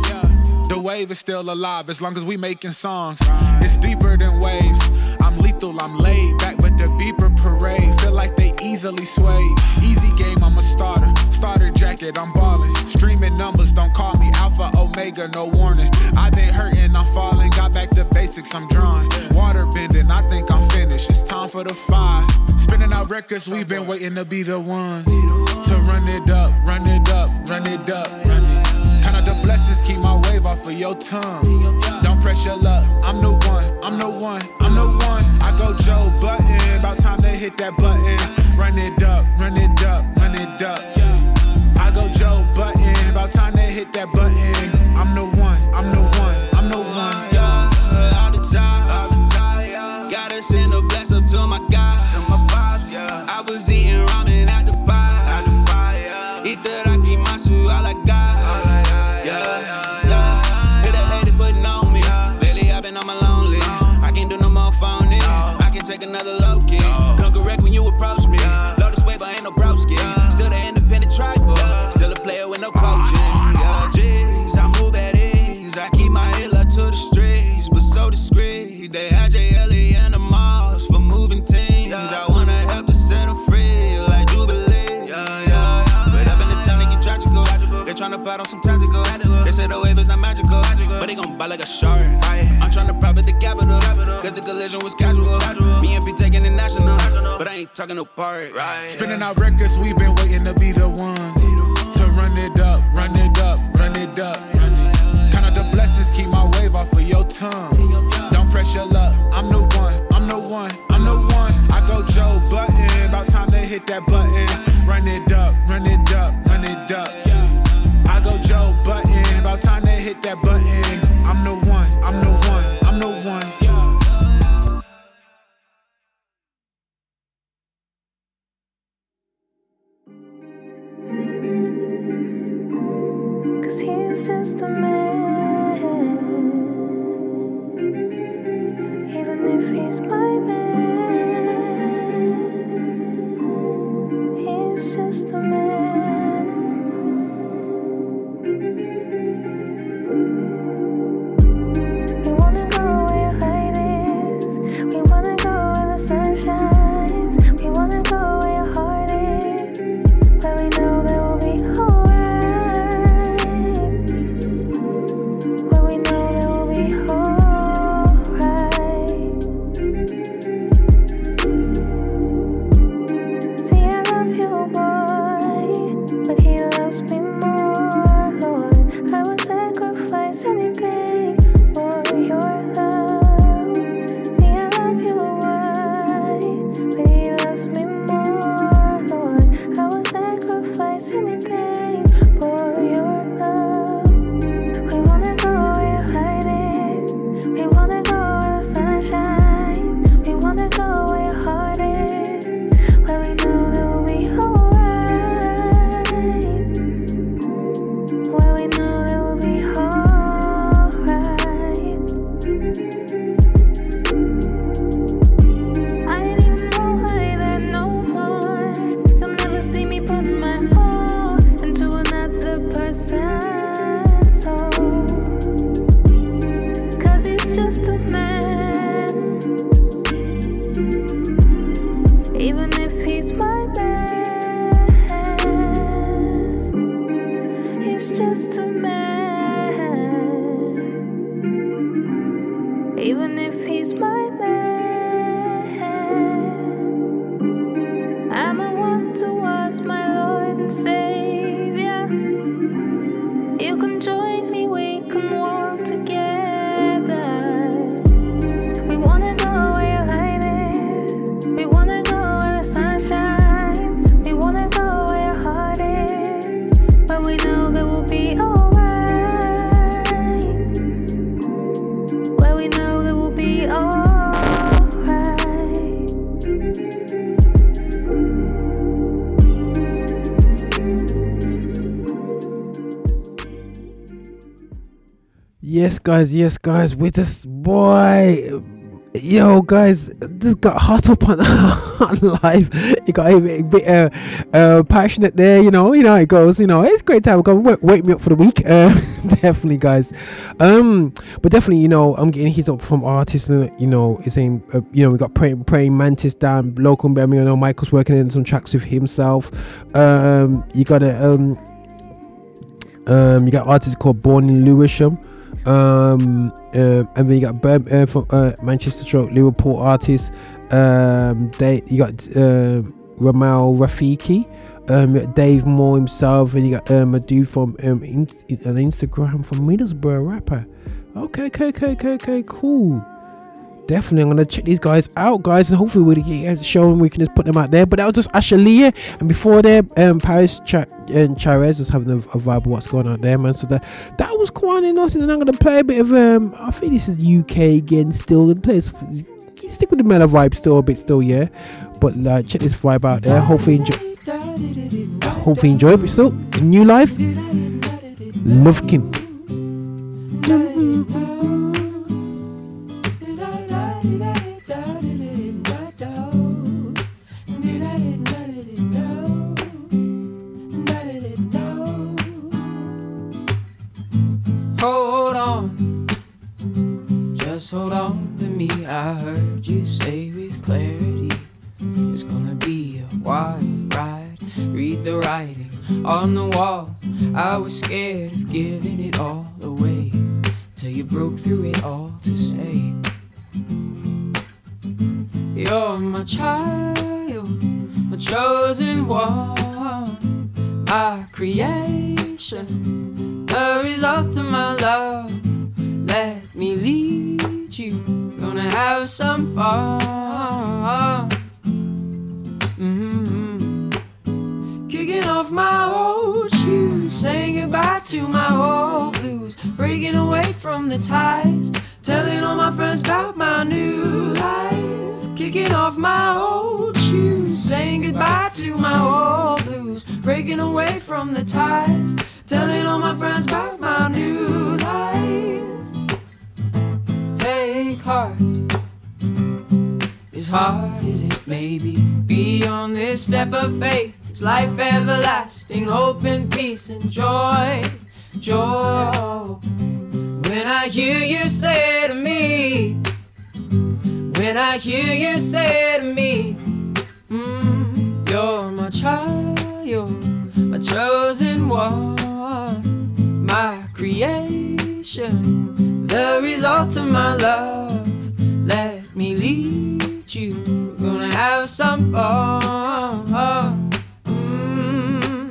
The wave is still alive as long as we making songs. It's deeper than waves. I'm lethal, I'm laid back, but the beeper parade feel like they easily sway. Game, I'm a starter. Starter jacket, I'm ballin'. Streaming numbers, don't call me Alpha Omega, no warning. I've been hurting, I'm falling. Got back to basics, I'm drawing. Water bending, I think I'm finished. It's time for the five. Spinning out records, we've been waiting to be the ones to run it up, run it up, run it up. Run it. Count out the blessings, keep my wave off of your tongue. Don't press your luck, I'm the one, I'm the one, I'm the one. I go Joe Budden, about time to hit that button. Run it up, run it collision was casual. Me and be taking it national, but I ain't talking no part. Spinning out records, we been waiting to be the ones to run it up, run it up, run it up. Count out the blessings, keep my wave off of your tongue. Don't press your luck, I'm the one, I'm the one, I'm the one. I go Joe Budden, about time to hit that button. Run it up, run it up, run it up. I go Joe Budden, about time to hit that button. Guys. Yes, guys. With this boy, yo, guys, this got hot up on, on live. It got a bit, a bit uh, uh, passionate there. You know, you know it goes. You know, it's great time. Go wake, wake me up for the week. Uh, definitely, guys. Um, but definitely, you know, I'm getting hit up from artists. uh, You know, it's saying, uh, you know, we got praying, praying mantis down local in Birmingham. You know, Michael's working in some tracks with himself. Um, you got a um. Um, you got artists called Born in Lewisham. Um, um, and then you got uh, from uh, Manchester stroke Liverpool artists. Um, they you got um Ramal Rafiki. Um, Dave Moore himself, and you got um, a dude from um, in- an Instagram from Middlesbrough rapper. Okay, okay, okay, okay, okay, cool. Definitely, I'm gonna check these guys out, guys, and hopefully we'll get a show and we can just put them out there. But that was just Asha Elia, and before that, um, Parris Cha- and Chariz was having a, a vibe of what's going on there, man. So that that was quite enough, and I'm gonna play a bit of um, I think this is UK again, still in place. Stick with the mellow vibe, still a bit, still, yeah. But uh, check this vibe out there. Hopefully enjoy. Hopefully enjoy. But still, new life, Lovkn. Hold just hold on to me. I heard you say with clarity, it's gonna be a wild ride. Read the writing on the wall. I was scared of giving it all away till you broke through it all to say, You're my child, my chosen one, my creation, the result of my love. Let me you, gonna have some fun. Mhm. Kicking off my old shoes, saying goodbye to my old blues, breaking away from the ties, telling all my friends about my new life. Kicking off my old shoes, saying goodbye to my old blues, breaking away from the ties, telling all my friends about my new hard as it may be. Be on this step of faith. It's life everlasting, hope and peace and joy, joy. When I hear you say to me, when I hear you say to me, mm, you're my child, my chosen one, my creation, the result of my love. Let me lead you. We're gonna have some fun. Mm-hmm.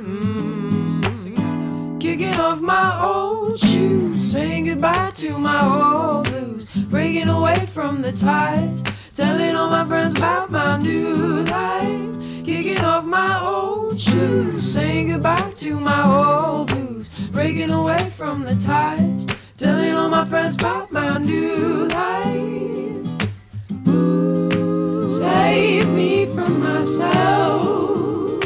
Kicking off my old shoes, saying goodbye to my old blues, breaking away from the ties, telling all my friends about my new life. Kicking off my old shoes, saying goodbye to my old blues, breaking away from the ties, telling all my friends about my new life. Save me from myself.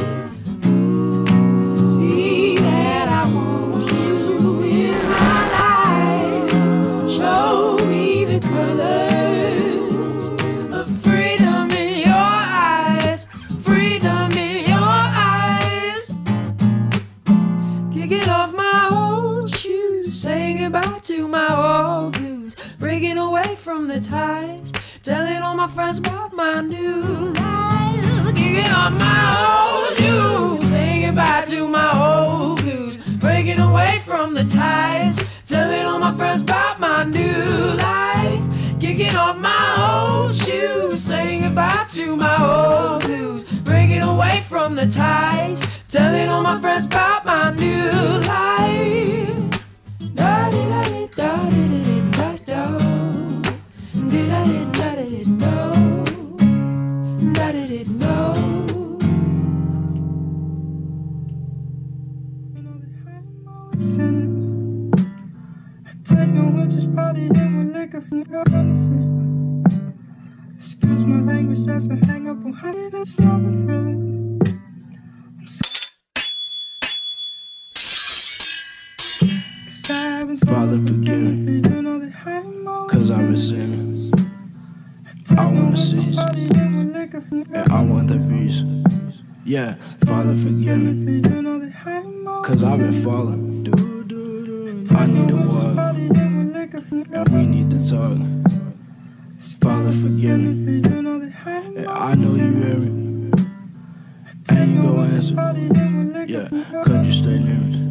See that I want you in my life. Show me the colors of freedom in your eyes. Freedom in your eyes. Off my old shoes, saying goodbye to my old blues, breaking away from the ties, telling all my friends about my new life. Kicking off my old shoes, saying goodbye to my old blues, breaking away from the ties, telling all my friends about my new life. Kicking off my old shoes, saying goodbye to my old blues, breaking away from the ties, telling all my friends about my new life. Da-di-da-di-da-di-di-da-da. Di-da-di-da-di-da. Take no one just party in with liquor from the government system. Excuse my language, that's a hang up on how did I stop and feeling? Father, forgive me, cause I resent I wanna cease, and I want the peace. Yeah, Father, forgive me, cause I've been falling. I need to walk, and we need to talk. Father, forgive me, and I know you hear me, and you go answer. Yeah, could you stay near me?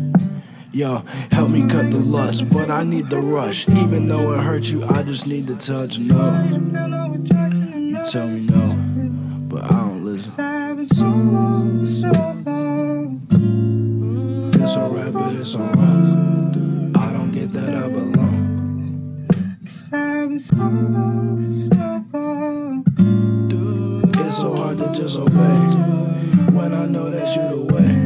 Yo, help me cut the lust, but I need the rush. Even though it hurts you, I just need the touch. No, you tell me no, but I don't listen. It's alright, but it's alright. I don't get that I belong. It's so hard to just obey when I know that you're the way.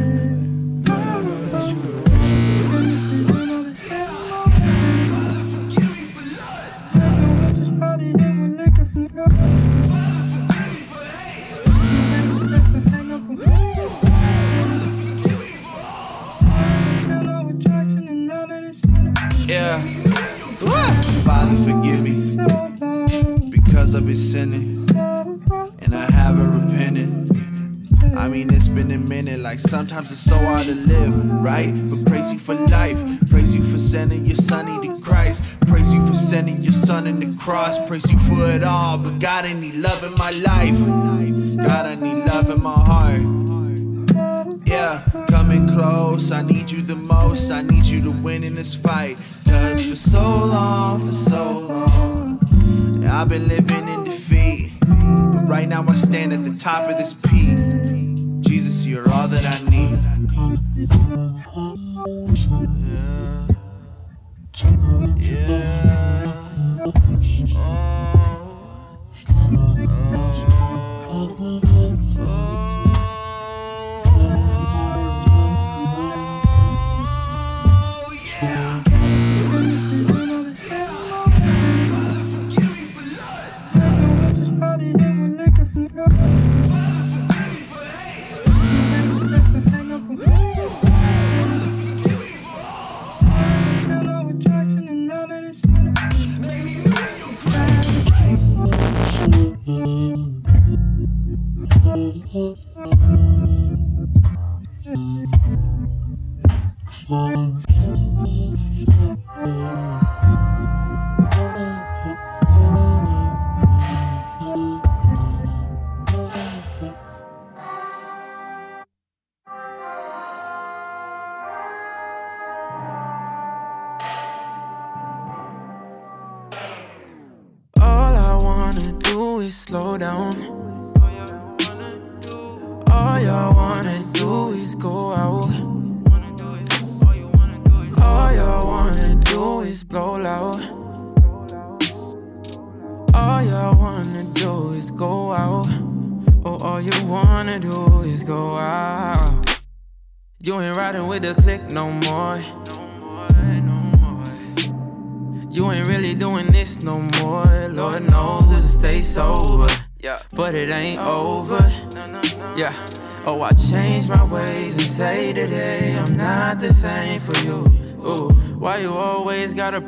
Cross, praise you for it all. But God, I need love in my life, God, I need love in my heart. Yeah, coming close. I need you the most. I need you to win in this fight. Cause for so long, for so long, I've been living in defeat. But right now I stand at the top of this peak. Jesus, you're all that I need.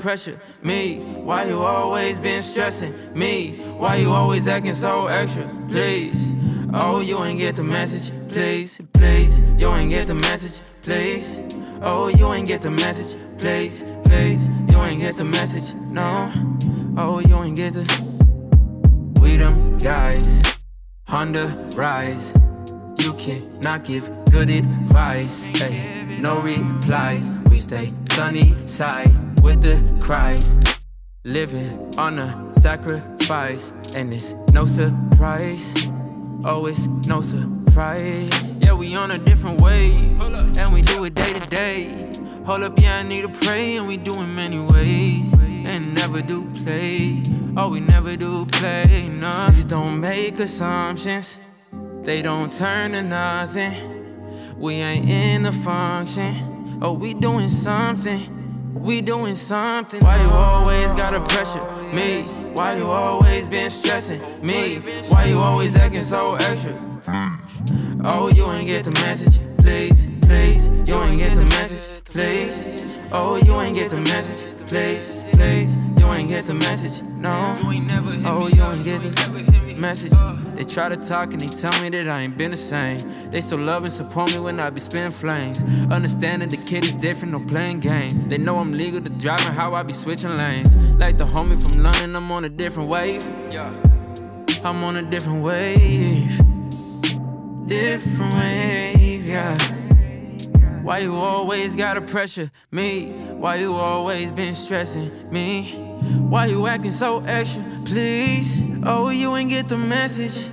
Pressure me? Why you always been stressing me? Why you always acting so extra? Please. Oh, you ain't get the message. Please, please. You ain't get the message. Please. Oh, you ain't get the message. Please, please. You ain't get the message. No. Oh, you ain't get the. We them guys. Honda rise. You cannot give good advice. Hey, no replies. We stay sunny side with the Christ. Living on a sacrifice, and it's no surprise. Oh, it's no surprise. Yeah, we on a different wave, and we do it day to day. Hold up, yeah, I need to pray, and we do it many ways. And never do play. Oh, we never do play. No, please don't make assumptions. They don't turn to nothing. We ain't in the function. Oh, we doing something. We doing something. Why you always gotta pressure me? Why you always been stressing me? Why you always acting so extra? Oh, you ain't get the message, please, please. You ain't get the message, please. Oh, you ain't get the message, please, please. You ain't get the message, no. Oh, you ain't get the message. They try to talk and they tell me that I ain't been the same. They still love and support me when I be spinning flames. Understanding the kid is different, no playing games. They know I'm legal to drive and how I be switching lanes. Like the homie from London, I'm on a different wave. Yeah. I'm on a different wave. Different wave, yeah. Why you always gotta pressure me? Why you always been stressing me? Why you acting so extra? Please, oh, you ain't get the message.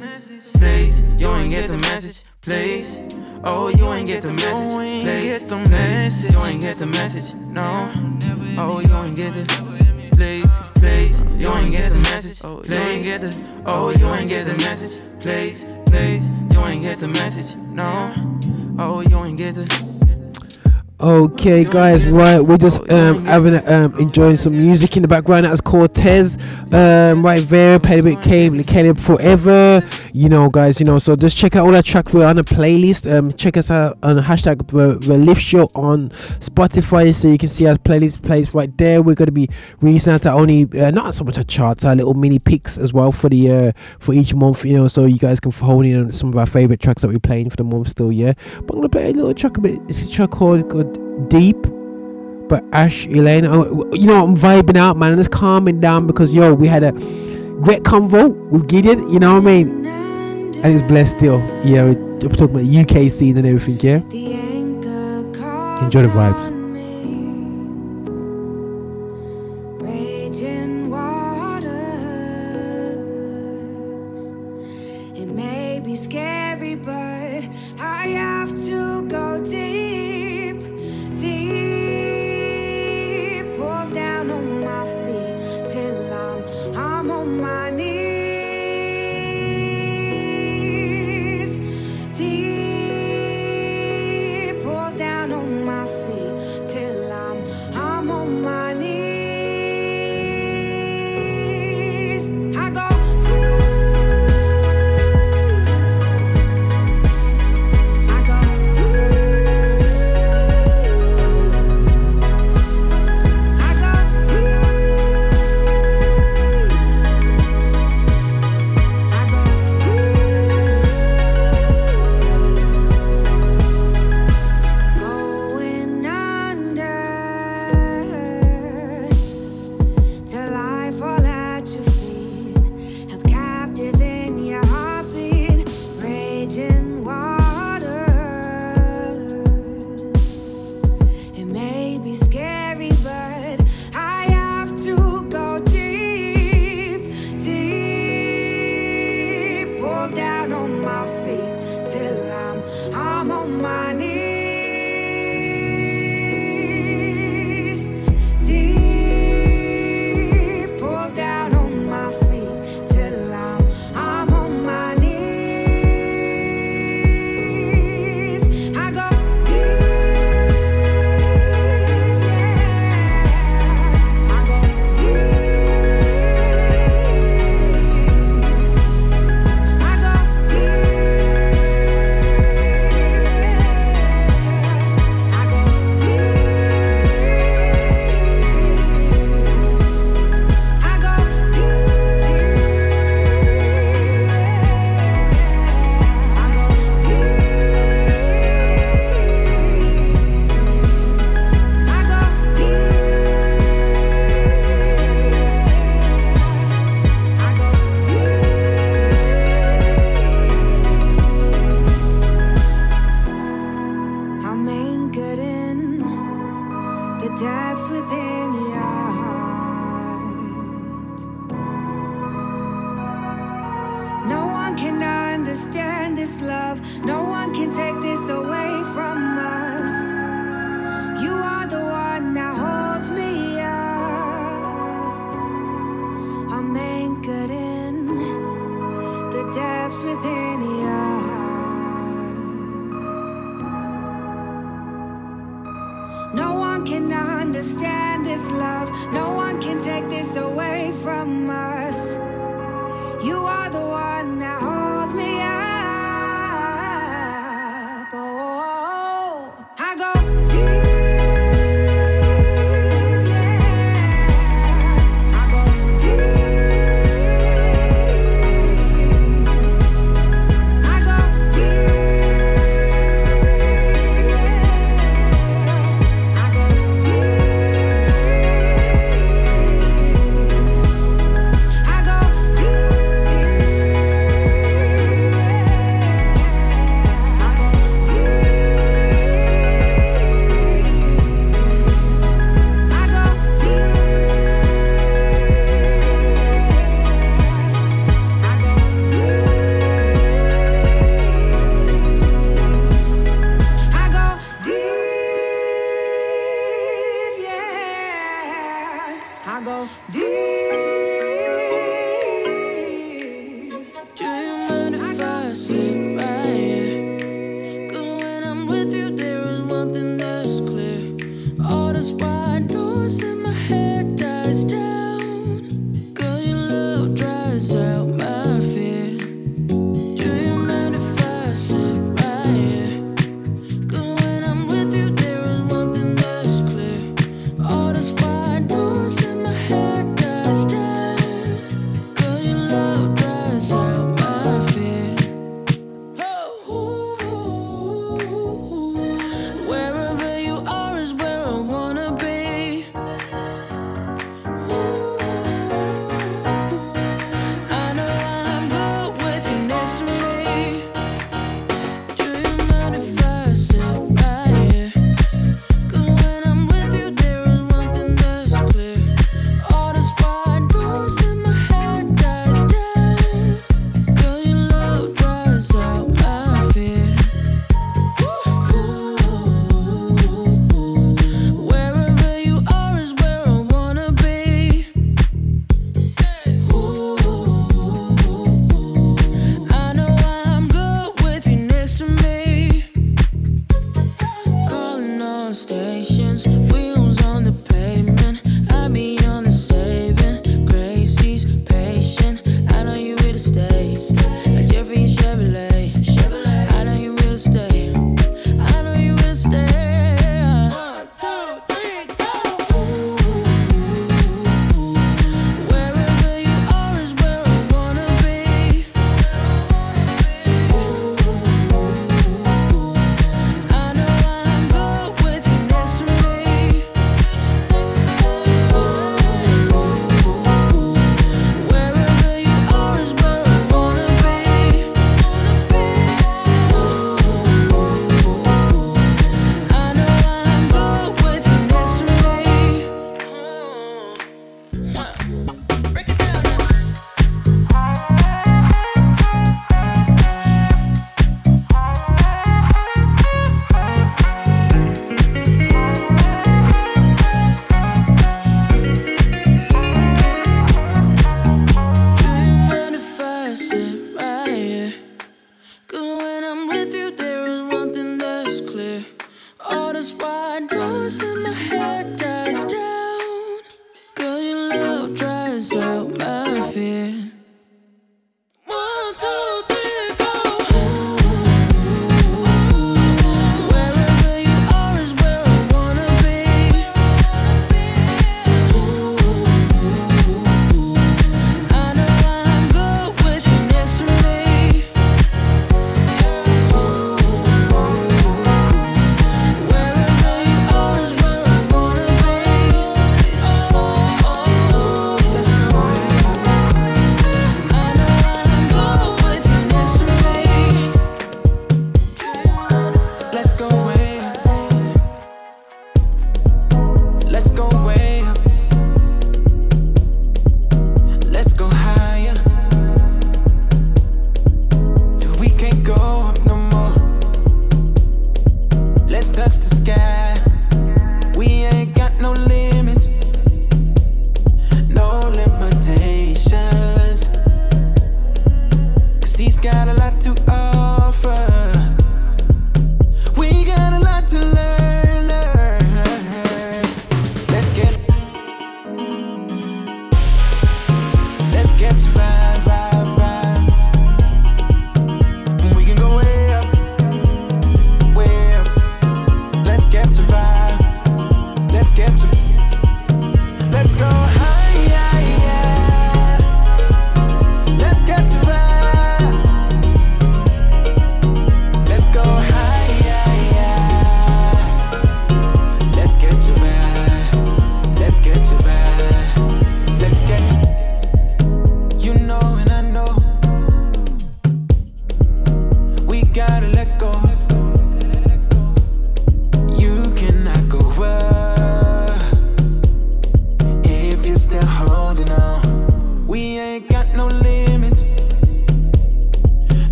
Please, you ain't get the message. Please, oh, you ain't get the message. Please, please, you ain't get the message. No, oh, you ain't get the. Please, please, you ain't get the message. Please, you ain't get the. Oh, you ain't get the message. Please, please, you ain't get the message. No, oh, you ain't get the. Okay, guys, right, we're just um having um enjoying some music in the background. That's Cortes, um right there, Pedibit Cave, Caleb Forever. You know, guys, you know, so just check out all our tracks. We're on a playlist. Um, check us out on hashtag the, the Lift Show on Spotify, so you can see our playlist plays right there. We're gonna be releasing out only uh, not so much a charts, our little mini picks as well for the uh for each month. You know, so you guys can hone in on some of our favorite tracks that we're playing for the month still. Yeah, but I'm gonna play a little track a bit. It's a track called, called Deep but Ashliann. Oh, you know, I'm vibing out, man. I'm just calming down because yo, we had a great convo with Gideon. You know what I mean? And it's blessed still. Yeah, I'm talking about UK scene and everything. Yeah. Enjoy the vibes.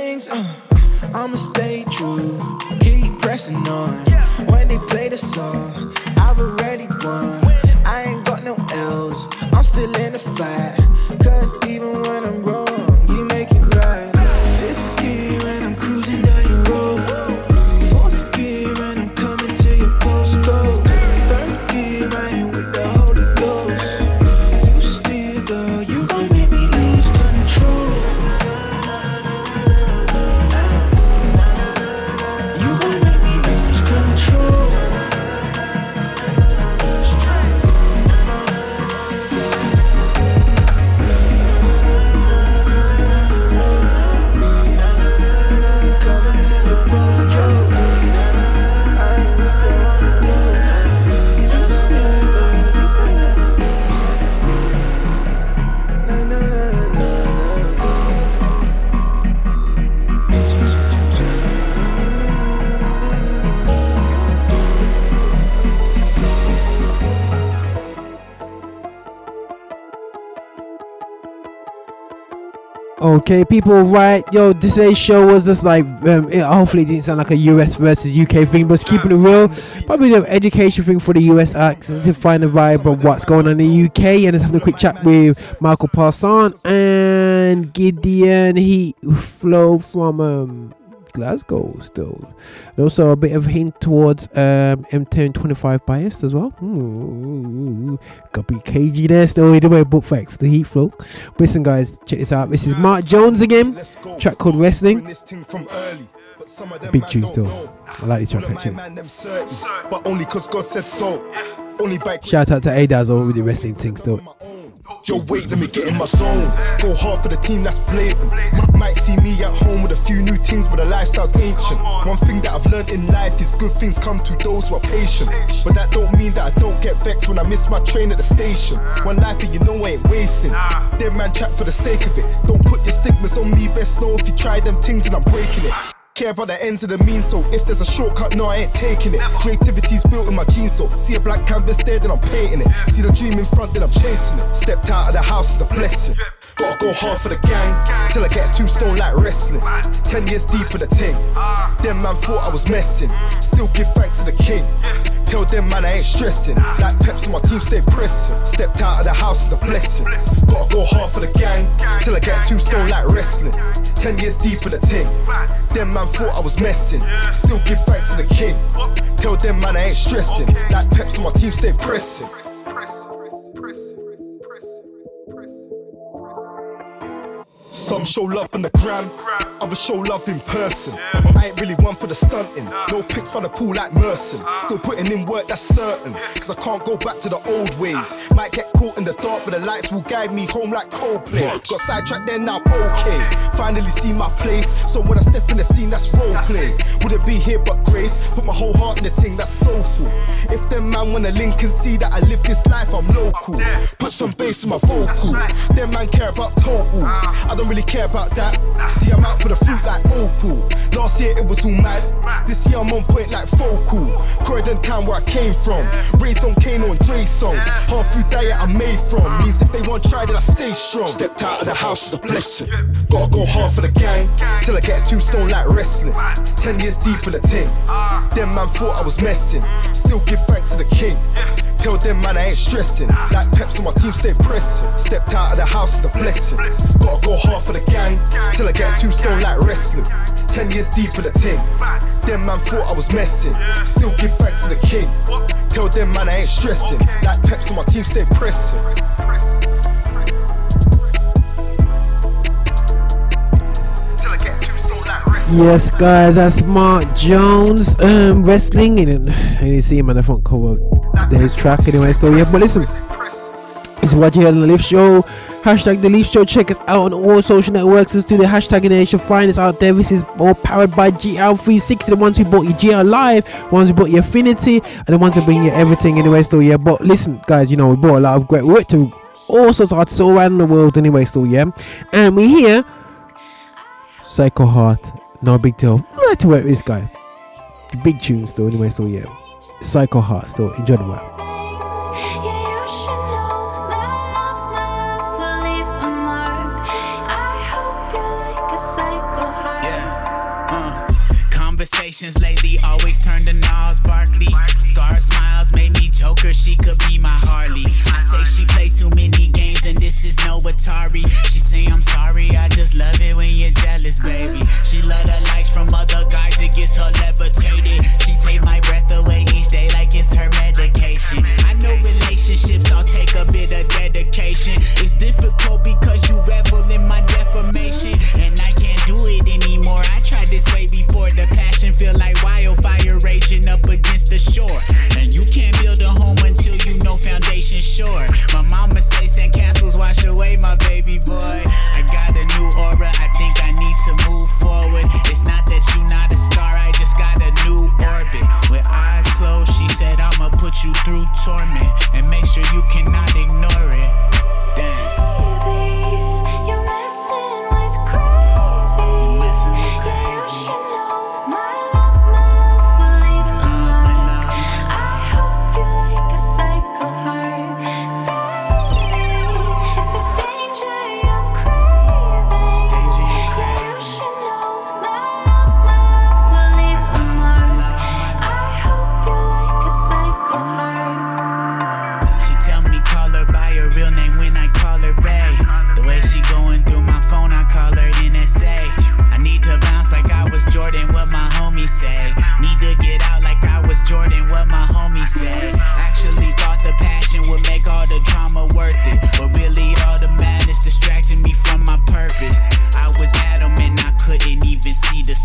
Things. Uh, I'ma stay true, keep pressing on. When they play the song, I've already won. I ain't got no L's, I'm still in the fight. Okay, people, right? Yo, this today's show was just like, um, it, hopefully, it didn't sound like a US versus UK thing, but it's keeping it real. Probably an education thing for the US acts to find the vibe of what's going on in the UK. And just having a quick chat with Michael Parson and Gideon Heat Flow from um, Glasgow still. And also a bit of hint towards um, M1025 biased as well. Ooh, got to be KG there still. Either way, book facts, the heat flow. But listen, guys, check this out. This is Marc Jones again. Track called Wrestling. Big tune still. I like this track actually. But only cause God said so. Only by Shout out to Adazzle with the wrestling thing still. Yo, wait, let me get in my zone. Go hard for the team that's blatant. Might see me at home with a few new things, but the lifestyle's ancient. One thing that I've learned in life is good things come to those who are patient. But that don't mean that I don't get vexed when I miss my train at the station. One life and you know I ain't wasting. Dead man chat for the sake of it. Don't put your stigmas on me, best know if you try them things and I'm breaking it. Care about the ends of the means, so if there's a shortcut, no, I ain't taking it. Creativity's built in my genes, so see a blank canvas there, then I'm painting it. See the dream in front, then I'm chasing it. Stepped out of the house is a blessing. Gotta go hard for the gang till I get a tombstone like wrestling. Ten years deep in the ting. Them man thought I was messing. Still give thanks to the king. Tell them man I ain't stressing. Like peps on my team stay pressing. Stepped out of the house is a blessing. Gotta go hard for the gang till I get tombstone like wrestling. Ten years deep in the ting. Them man thought I was messing. Still give thanks to the king. Tell them man I ain't stressing. Like peps on my team stay pressing. Some show love on the gram, others show love in person. I ain't really one for the stunting. No pics by the pool like Merson. Still putting in work, that's certain. Cause I can't go back to the old ways. Might get caught in the dark, but the lights will guide me home like Coldplay. Got sidetracked, then I'm okay. Finally see my place. So when I step in the scene, that's role play. Wouldn't be here but grace. Put my whole heart in the thing, that's soulful. If them man wanna link and see that I live this life, I'm local. Put some bass in my vocal. Them man care about totals. I don't really care about that. See, I'm out for the fruit like opal. Last year it was all mad. This year I'm on point like focal. Croydon town where I came from. Raised on Kano and Dre songs. Half food diet I'm made from. Means if they want try, then I stay strong. Stepped out of the house is a blessing. Gotta go hard for the gang. Till I get a tombstone like wrestling. Ten years deep in the ting. Them man thought I was messing. Still give thanks to the king. Tell them man I ain't stressing. Like peps on my team stay pressing. Stepped out of the house is a blessing. Gotta go hard for the gang. Till I get a tombstone like wrestling. Ten years deep in the ting. Them man thought I was messing. Still give thanks to the king. Tell them man I ain't stressing. Like peps on my team stay pressing. Yes, guys, that's Marc Jones um, wrestling, and, and you see him on the front cover of his track anyway. So yeah, but listen, this is what you hear on the Lift Show. Hashtag the Lift Show. Check us out on all social networks. Let's do the hashtag in. You should find us out there. This is all powered by GL360. The ones who bought your GL Live, ones who bought your Affinity, and the ones who bring you everything anyway. So yeah, but listen, guys, you know we bought a lot of great work to all sorts of artists all around the world anyway. So yeah, and we here. Psycho Heart, nobigdyl. To work with this guy. The big tune still anyway. So yeah, Psycho Heart. So enjoy the work. Uh, Conversations lately always turn to Gnarls Barkley. Scar smiles made me Joker, she could be my Harley. I say she play too many games and this is no Atari. She say I'm sorry, I just love it when you're jealous, baby. She love the likes from other guys, it gets her levitated. It's her medication. I know relationships all take a bit of dedication. It's difficult because you revel in my defamation, it anymore. I tried this way before. The passion feel like wildfire raging up against the shore, and you can't build a home until you know foundation sure. My mama say sand castles wash away my baby boy. I got a new aura. I think I need to move forward. It's not that you not a star. I just got a new orbit. With eyes closed, she said I'ma put you through torment and make sure you cannot ignore it. Damn.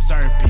serpent.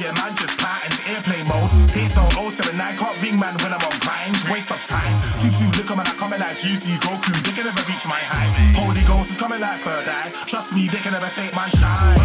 Yeah, man, just patterns. Airplane mode. There's no 079, can't ring man when I'm on grind. Waste of time. T2 look 'em and I coming like GT Goku. They can never reach my height. Holy Ghost is coming like third eye. Trust me, they can never take my shine.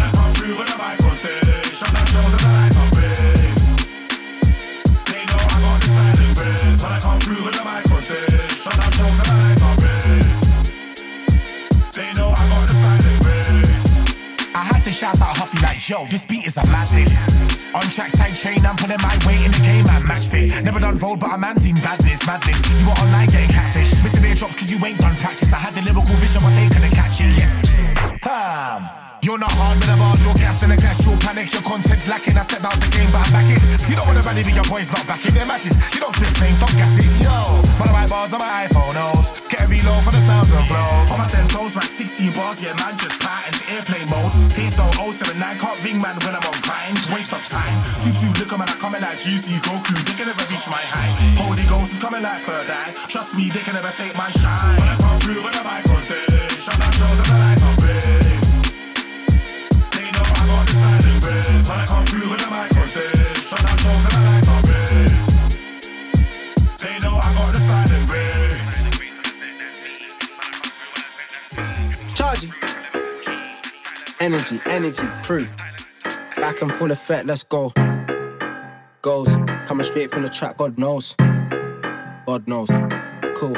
Energy, energy, true. Back and full effect, let's go. Goes, coming straight from the track, God knows. God knows. Cool.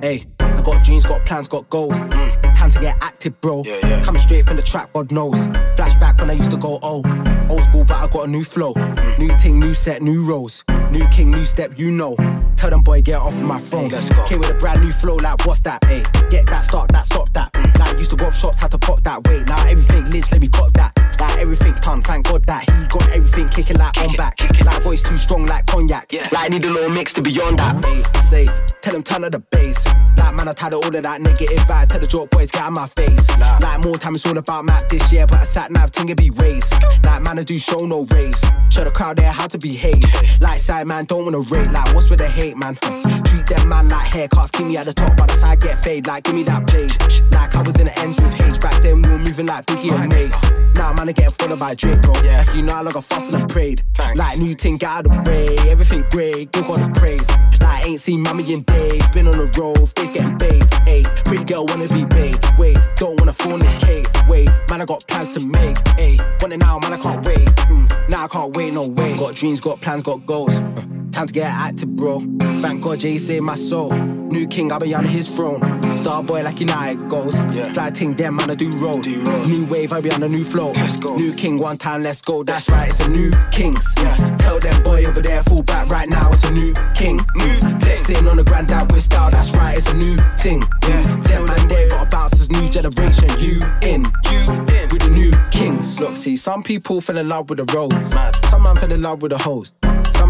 Hey, I got dreams, got plans, got goals. Mm, time to get active, bro. Coming straight from the track, God knows. Flashback when I used to go old. Old school, but I got a new flow. New ting, new set, new roles. New king, new step, you know. Tell them boy, get off of my phone. Let's go. Came with a brand new flow, like what's that? Hey, get that, start that, stop that. Mm. Like used to rob shots, had to pop that way. Now everything lives, let me cop that. Like everything done, thank God that he got everything kicking like on back. Like voice too strong, like cognac. Yeah. Like need a little mix to beyond that. Hey, safe. Tell them turn of the bass. Like man, I tired of all of that negative vibe. Tell the drop boys get out of my face. Like more time, it's all about Matt this year, but I sat nav ting it be raised. Like man, I do show no raves. Show the crowd there how to behave. Like side man, don't wanna rate. Like what's with the hate, man? Treat them man like haircuts. Give me at the top, but the side get fade. Like give me that blade. Like I was in the ends with H back then. We were moving like Biggie and Mace. Now man, I get followed by Drake, bro. Like you know I like a fuss and prayed. Like new thing, get out of the way. Everything great, give God the praise. Like ain't seen mommy in days. Been on the road, face getting paid. Ayy, pretty girl wanna be paid. Wait, don't wanna fornicate. Wait, man, I got plans to make. Ayy, want it now, man, I can't wait. Mm, now I can't wait, no way. Got dreams, got plans, got goals. Uh, Time to get active, bro. Thank God Jay saved my soul. New king, I'll be on his throne. Star boy like United goes. Fly ting, them man, I do roll. New wave, I'll be on a new flow. Let's go. New king, one time, let's go. That's right, it's a new kings. Tell them boy over there, fall back right now, it's a new king. Mm. Flexing on the granddad with style, that's right, it's a new ting. Yeah. Ten man there, got a bounce, this new generation. You in, you in with the new kings. Look, see, some people fell in love with the roads. Some man fell in love with the hoes.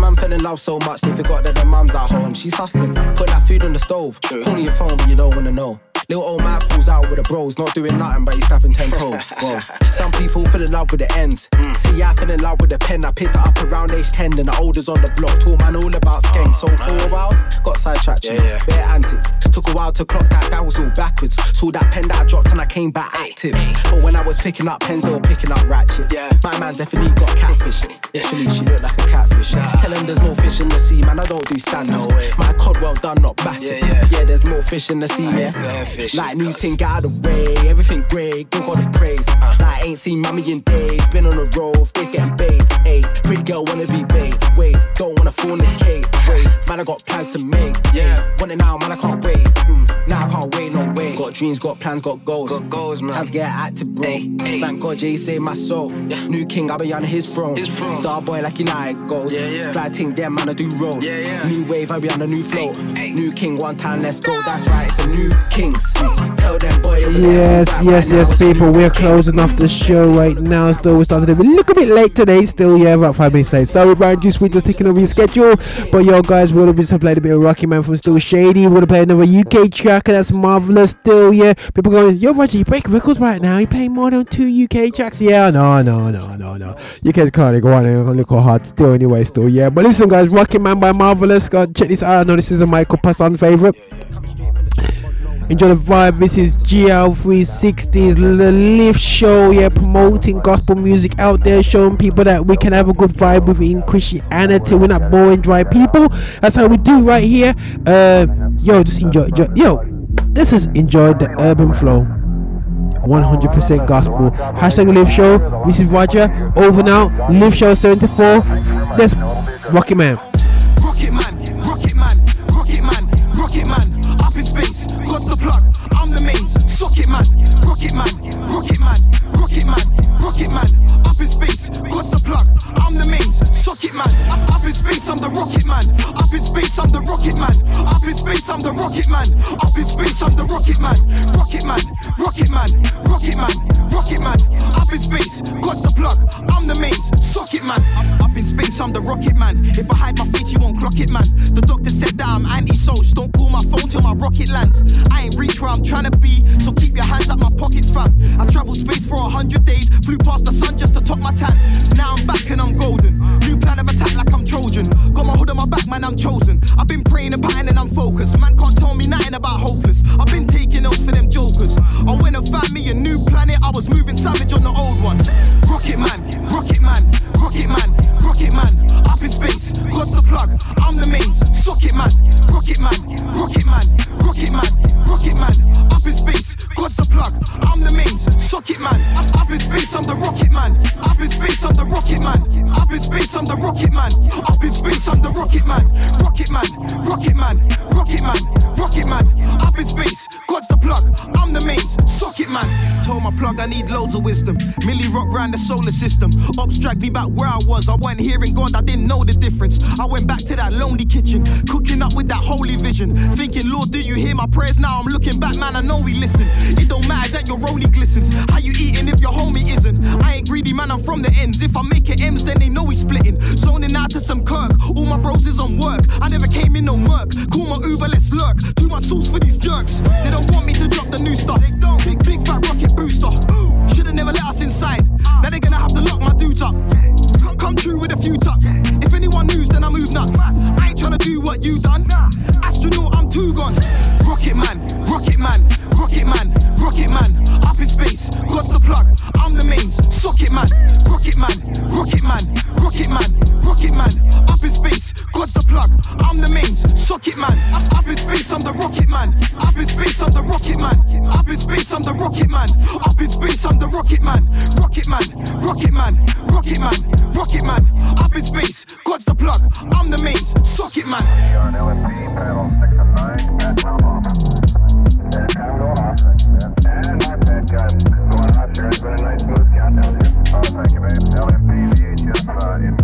Man fell in love so much they forgot that their mum's at home. She's hustling, put that food on the stove. Call your phone, but you don't wanna know. Little old Michael's out with the bros, not doing nothing, but he's snapping ten toes. Whoa. Some people fell in love with the ends. See, I fell in love with the pen. I picked it up around age 10, and the olders on the block taught man all about skank. So for a while, got sidetracked, you know, bare antics. Took a while to clock that, that was all backwards. Saw that pen that I dropped, and I came back active. But when I was picking up pens, they were picking up ratchets. Yeah. My man definitely got catfish. Literally, she looked like a catfish. Tell him there's no fish in the sea, man. I don't do stand up. My cod well done, not battered. Yeah, yeah. Yeah. there's more fish in the sea, yeah. Like new thing, out of the way. Everything great, give God the praise. Like I ain't seen mommy in days. Been on the road, face getting paid. Ayy, pretty girl wanna be babe. Wait, don't wanna fall in the fornicate. Wait, man, I got plans to make. Yeah, want it now, man, I can't wait. Mm, now I can't wait, no way. Got dreams, got plans, got goals. Got goals, man. Time to get active, bro. Thank God, Jay saved my soul. New king, I'll be on his throne. Star boy like United goals. Yeah, yeah. Fly ting, them man, I do roll. Yeah, yeah. New wave, I'll be on a new flow. New king, one time, let's go. That's right, it's a new kings. Tell them boy. Yes, yes, yes, people. We're closing off the show right now. Still, we started a little bit late today. Still, yeah, about five minutes late. Sorry, Brian Juice, we're just taking over your schedule. But yo, guys, we're gonna be playing a bit of Rocket Man from Still Shadey. We're gonna play another UK track, and that's Melvillous. Still, yeah. People going, yo, Roger, you break records right now. You playing more than two UK tracks? Yeah, no, no, no, no, no. You guys can't go on and look hard. Still, anyway, still, yeah. But listen, guys, Rocket Man by Melvillous. God, check this out. I know this is a Michael Passon favorite. Enjoy the vibe. This is GL360's the lift show. Yeah, promoting gospel music out there, showing people that we can have a good vibe within Christianity. We're not boring, dry people. That's how we do right here. Uh, yo, just enjoy, enjoy. Yo, this is enjoy the urban flow. 100% gospel. Hashtag live show. This is Roger. Over now. Live show 74. Let's Rocket Man. Rocket man, rocket man, rocket man, rocket man, up in space, God's the plug, I'm the mains, socket man, rocket man, rocket man, rocket man, rocket man, up in space, God's the plug, I'm the mains, socket man, up, in space, I'm the rocket man, up in space, I'm the rocket man, up in space, I'm the rocket man, up in space, I'm the rocket man, rocket man, rocket man, rocket man, rocket man, up in space, God's the plug, I'm the mains, socket man, up, in space, I'm the rocket man, if I hide my face, you won't clock it, man, the doctor said that I'm anti-social, don't call my phone till my rocket lands, I ain't reach where I'm trying to be, so keep your hands out my pockets, fam, I travel space for a hundred days, flew past the sun just to top my tan, now I'm back and I'm golden, new plan of attack like I'm Trojan, got my hood on my back, man, I'm chosen, I've been praying and patting and I'm focused, man can't tell me nothing about hopeless, I've been taking notes for them jokers, I went and found me a new planet, I was moving savage on the old one, rocket man, rocket man, rocket man, rocket man, up in space, God's the plug, I'm the mains, socket man, rocket man, rocket man, rocket man, rocket man, up in space, God's the plug, I'm the mains, socket man, up in space, I'm the rocket man, up in space, I'm the rocket man, up in space, I'm the rocket man, up in space, I'm the rocket man, rocket man, rocket man, rocket man, rocket man, up in space, God's the plug, I'm the mains, socket man. Told my plug I need loads of wisdom. Millie rock round the solar system. Ops dragged me back where I was. I wasn't hearing God, I didn't know the difference. I went back to that lonely kitchen, cooking up with that holy vision. Thinking, Lord, do you hear my prayers now? I'm looking back, man, I know we listen. It don't matter that your rollie glistens. How you eating if your homie isn't? I ain't greedy, man, I'm from the ends. If I make it M's, then they know we splitting. Zoning out to some Kirk. All my bros is on work. I never came in no murk. Call my Uber, let's lurk. Too much sauce for these jerks. They don't want me to drop the new stuff. Big, big fat rocket booster. Should've never let us inside. Now they're gonna have to lock my dudes up. Come, come true with a few tucks. If anyone moves, then I move nuts. I ain't tryna do what you done. Astronaut, I'm too gone. Rocket man, rocket man, rocket man, rocket man. Up in space, God's the plug. I'm the mains, socket man, rocket man, rocket man, rocket man, rocket man. Up in space, God's the plug. I'm the mains, socket man. Up, in space, I'm the rocket man. Up in space, I'm the rocket man. Up in space, I'm the rocket man. Up in space, I'm the rocket man. Rocket man, rocket man, rocket man, rocket man. Up in space, God's the plug. I'm the mains, socket man. Thank you. LMB VHF uh, in